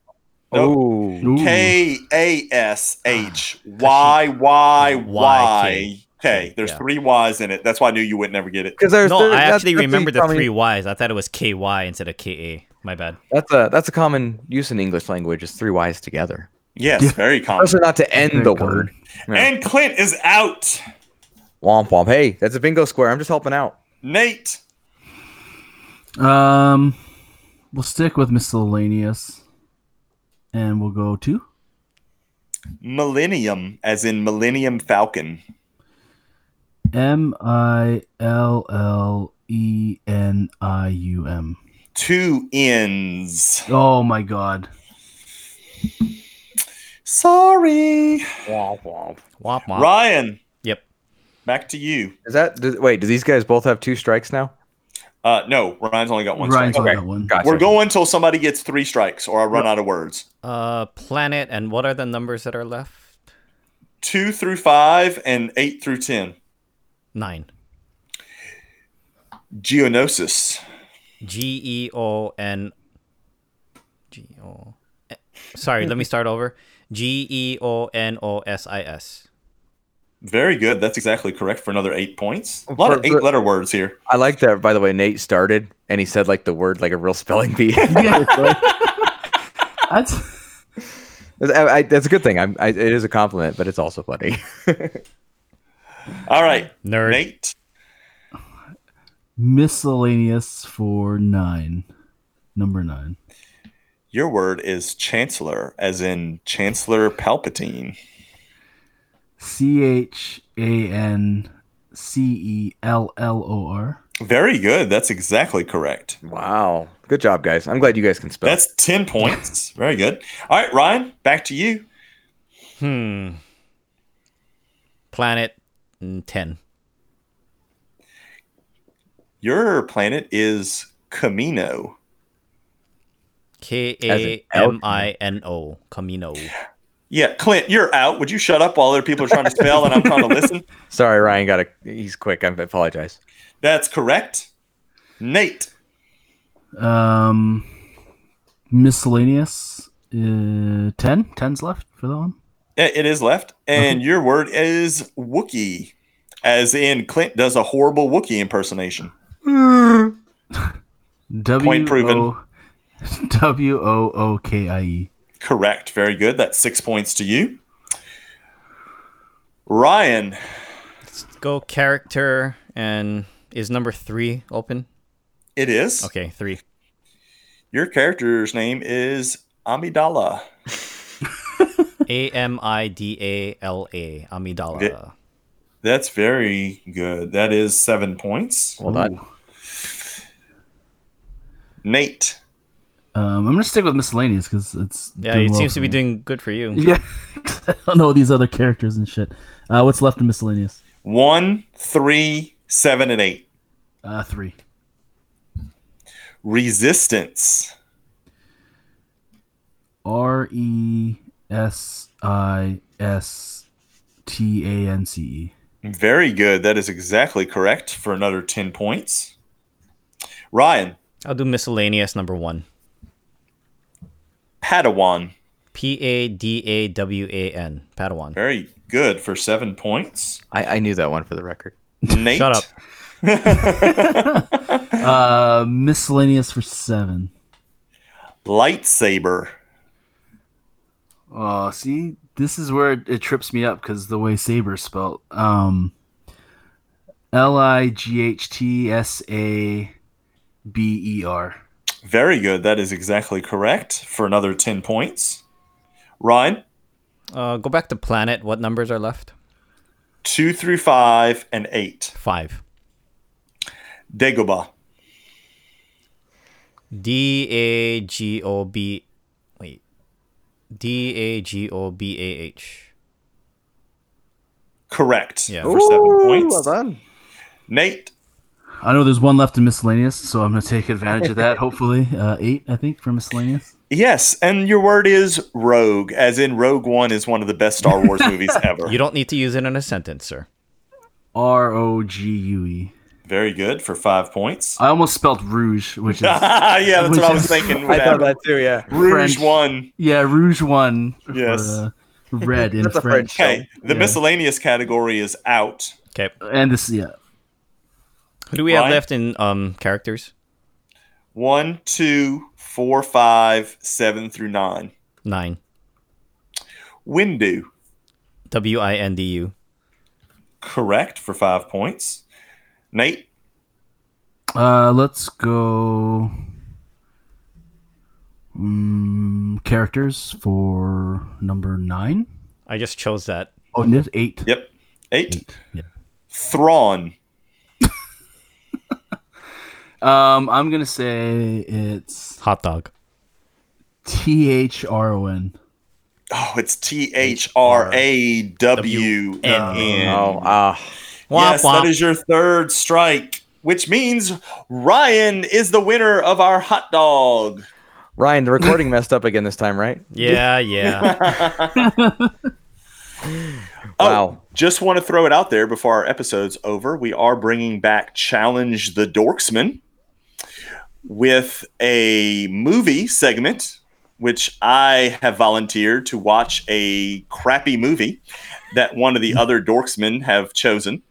S2: Nope.
S3: Ooh.
S4: Ooh.
S2: K A S H Y Y Y K. There's
S1: Yeah.
S2: three Y's in it. That's why I knew you would never get it.
S3: Because there's
S1: No,
S3: there-
S1: I
S3: that's-
S1: actually
S3: that's a
S1: remembered the
S3: common-
S1: three Y's. I thought it was K Y instead of K A. My bad.
S3: That's a that's a common use in English language. Is three Y's together.
S2: Yes,
S4: Yeah.
S2: very common.
S3: Also, not to end
S4: Very
S3: the
S4: common.
S3: word. Yeah.
S2: And Clint is out.
S3: Womp womp. Hey, that's a bingo square. I'm just helping out.
S2: Nate.
S4: Um, we'll stick with miscellaneous, and we'll go to
S2: Millennium, as in Millennium Falcon.
S4: M I L L E N I U M.
S2: Two N's.
S4: Oh my god.
S2: Sorry.
S3: Womp womp.
S1: Womp womp.
S2: Ryan,
S1: Yep.
S2: back to you.
S3: Is that does, wait? Do these guys both have two strikes now?
S2: Uh, no, Ryan's only got one
S4: Ryan's
S2: strike.
S4: only
S3: Okay.
S4: got one.
S3: Gotcha.
S2: We're going until somebody gets three strikes or I run out of words.
S1: Uh, planet and what are the numbers that are left?
S2: Two through five and eight through ten.
S1: Nine.
S2: Geonosis.
S1: G E O N. G O. Sorry, let me start over. G E O N O S I S.
S2: Very good. That's exactly correct for another eight points. A lot of
S3: For-
S2: eight letter words here.
S3: I like that. By the way, Nate started and he said like the word like a real spelling bee.
S4: That's
S3: I, I, that's a good thing. I'm, I, it is a compliment, but it's also funny.
S2: All right.
S1: Nerd.
S2: Nate.
S4: Miscellaneous for nine. Number nine.
S2: Your word is chancellor, as in Chancellor Palpatine.
S4: C H A N C E L L O R.
S2: Very good. That's exactly correct.
S3: wow, good job, guys. I'm glad you guys can spell.
S2: That's 10 points. Very good. All right, Ryan, back to you.
S1: Hmm. Planet mm, 10.
S2: Your planet is Kamino.
S1: K
S3: As in
S1: A M I N O. Kamino.
S2: Yeah, Clint, you're out. Would you shut up while other people are trying to spell and I'm trying to listen?
S3: Sorry, Ryan. Got a He's quick. I apologize.
S2: That's correct. Nate.
S4: Um, miscellaneous. Uh, 10? 10's left for that one.
S2: It it is left. And your word is Wookiee, as in Clint does a horrible Wookiee impersonation.
S4: W
S2: Point proven.
S4: O- W O O K I E.
S2: Correct. Very good. That's six points to you. Ryan.
S1: Let's Go character and is number three open?
S2: It is.
S1: Okay, three.
S2: Your character's name is Amidala.
S1: A M I D A L A. Amidala.
S2: Yeah. That's very good. That is seven points.
S3: Well done.
S2: Nate.
S4: Um, I'm gonna stick with miscellaneous because it's
S1: Yeah, it
S4: well
S1: seems to be
S4: me.
S1: doing good for you.
S4: Yeah, I don't know these other characters and shit. Uh, what's left in miscellaneous?
S2: One, three, seven, and eight.
S4: Uh, three.
S2: Resistance.
S4: R E S I S T A N C E.
S2: Very good. That is exactly correct for another 10 points. Ryan.
S1: I'll do miscellaneous number one.
S2: Padawan.
S1: P A D A W A N. Padawan.
S2: Very good for seven points.
S3: I, I knew that one for the record.
S2: Nate.
S1: Shut up.
S4: Uh, miscellaneous for seven.
S2: Lightsaber.
S4: Oh, see, this is where it, it trips me up because the way saber is spelled. Um, L I G H T S A B E R.
S2: Very good. That is exactly correct for another 10 points. Ryan.
S1: Uh, go back to planet. What numbers are left?
S2: Two through five and eight.
S1: Five.
S2: Dagobah.
S1: D A G O B. Wait. D A G O B A H.
S2: Correct.
S1: Yeah.
S2: For seven points.
S3: done.
S2: Nate.
S4: I know there's one left in miscellaneous, so I'm gonna take advantage of that. Hopefully, uh, eight, I think, for miscellaneous.
S2: Yes, and your word is rogue, as in Rogue One is one of the best Star Wars movies ever.
S1: You don't need to use it in a sentence, sir.
S4: R O G U E.
S2: Very good for five points.
S4: I almost spelled rouge, which is
S2: yeah, that's what I was
S4: is-
S2: thinking.
S3: I thought
S2: That.
S3: that too. Yeah.
S2: Rouge
S4: French.
S2: One.
S4: yeah, rouge one. for,
S2: Yes.
S4: uh, red in
S3: That's a
S4: French.
S3: French
S2: Okay, the
S4: Yeah.
S2: miscellaneous category is out.
S1: Okay.
S4: And this, yeah,
S1: Who do we have
S2: Ryan?
S1: left in um characters?
S2: One, two, four, five, seven through nine.
S1: Nine.
S2: Windu.
S1: W I N D U.
S2: Correct for five points. Nate.
S4: Uh, let's go. Mm, characters for number nine.
S1: I just chose that.
S4: Oh, no, eight.
S2: Yep. Eight.
S4: Eight. Yeah.
S2: Thrawn.
S4: Um, I'm gonna say it's
S1: Hot dog.
S4: T H R O N.
S2: Oh, it's T H R A W N N.
S3: Oh, ah.
S1: Womp
S2: Yes,
S1: womp.
S2: that is your third strike, which means Ryan is the winner of our hot dog.
S3: Ryan, the recording messed up again this time, right?
S1: Yeah, yeah.
S2: Oh,
S3: Wow.
S2: just want to throw it out there before our episode's over. We are bringing back Challenge the Dorksman with a movie segment, which I have volunteered to watch a crappy movie that one of the other Dorksmen have chosen.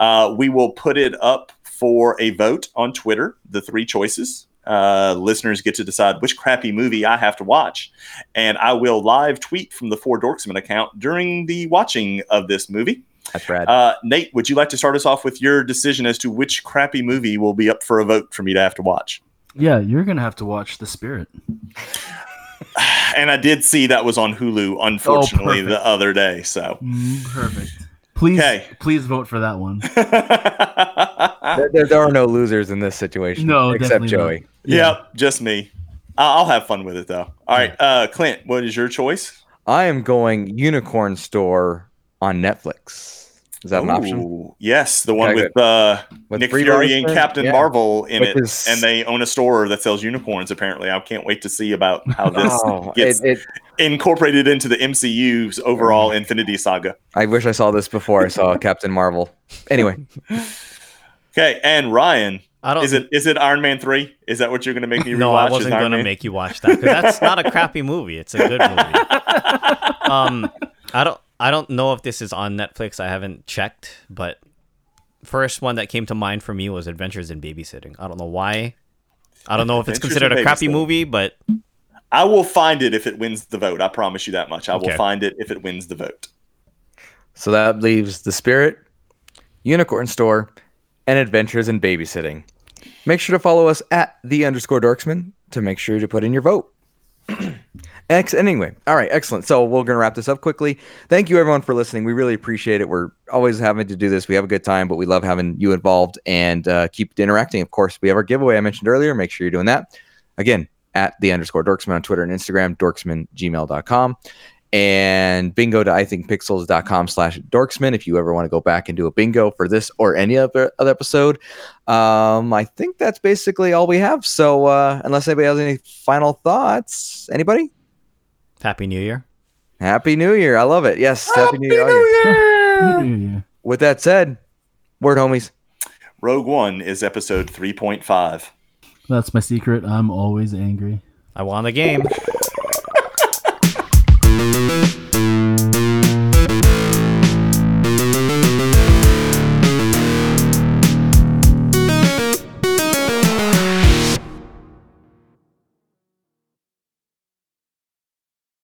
S2: Uh, we will put it up for a vote on Twitter, the three choices. Uh, listeners get to decide which crappy movie I have to watch. And I will live tweet from the Four Dorksmen account during the watching of this movie.
S3: That's rad.
S2: Uh, Nate, would you like to start us off with your decision as to which crappy movie will be up for a vote for me to have to watch?
S4: Yeah, you're gonna have to watch The Spirit.
S2: And I did see that was on Hulu, unfortunately,
S4: perfect.
S2: the other day. So,
S4: Perfect. Please,
S2: Okay.
S4: please vote for that one.
S3: there, there- there are no losers in this situation.
S4: No,
S3: except
S4: definitely
S3: Joey.
S2: yep, just me. I- I'll have fun with it though. All right, uh, Clint, what is your choice?
S3: I am going Unicorn Store on Netflix. Is that an option?
S2: Yes, the one
S3: Okay,
S2: with, uh,
S3: With
S2: Nick
S3: Brie
S2: Fury and Captain
S3: Yeah.
S2: Marvel in
S3: Which
S2: it,
S3: is-
S2: and they own a store that sells unicorns. Apparently, I can't wait to see about how this
S3: Oh,
S2: gets
S3: it, it,
S2: incorporated into the MCU's overall Infinity Saga.
S3: I wish I saw this before I saw Captain Marvel. Anyway,
S2: Okay, and Ryan,
S1: I don't.
S2: is it is it Iron Man three? Is that what you're going to make me rewatch?
S1: no, I wasn't gonna make you watch that because that's not a crappy movie. It's a good movie. um, I don't. I don't know if this is on Netflix. I haven't checked, but first one that came to mind for me was Adventures in Babysitting. I don't know why. I don't know if it's considered a crappy movie, but
S2: I will find it if it wins the vote. I promise you that much. I will find it if it wins the vote.
S3: so that leaves The Spirit, Unicorn Store, and Adventures in Babysitting. Make sure to follow us at the underscore dorksman to make sure to put in your vote. Ex- anyway, all right, excellent. So we're going to wrap this up quickly. Thank you, everyone, for listening. We really appreciate it. We're always having to do this. We have a good time, but we love having you involved and uh, keep interacting. Of course, we have our giveaway I mentioned earlier. Make sure you're doing that. Again, at the underscore dorksman on Twitter and Instagram, dorksmangmail.com. And bingo to ithinkpixels.com slash dorksman if you ever want to go back and do a bingo for this or any other, other episode. Um, I think that's basically all we have. So uh, unless anybody has any final thoughts, anybody?
S1: Happy New Year.
S3: Happy New Year. I love it. Yes. Happy, New Year.
S4: Yeah.
S3: With that said, word homies.
S2: Rogue One is episode three point five.
S4: That's my secret. I'm always angry.
S1: I won the game.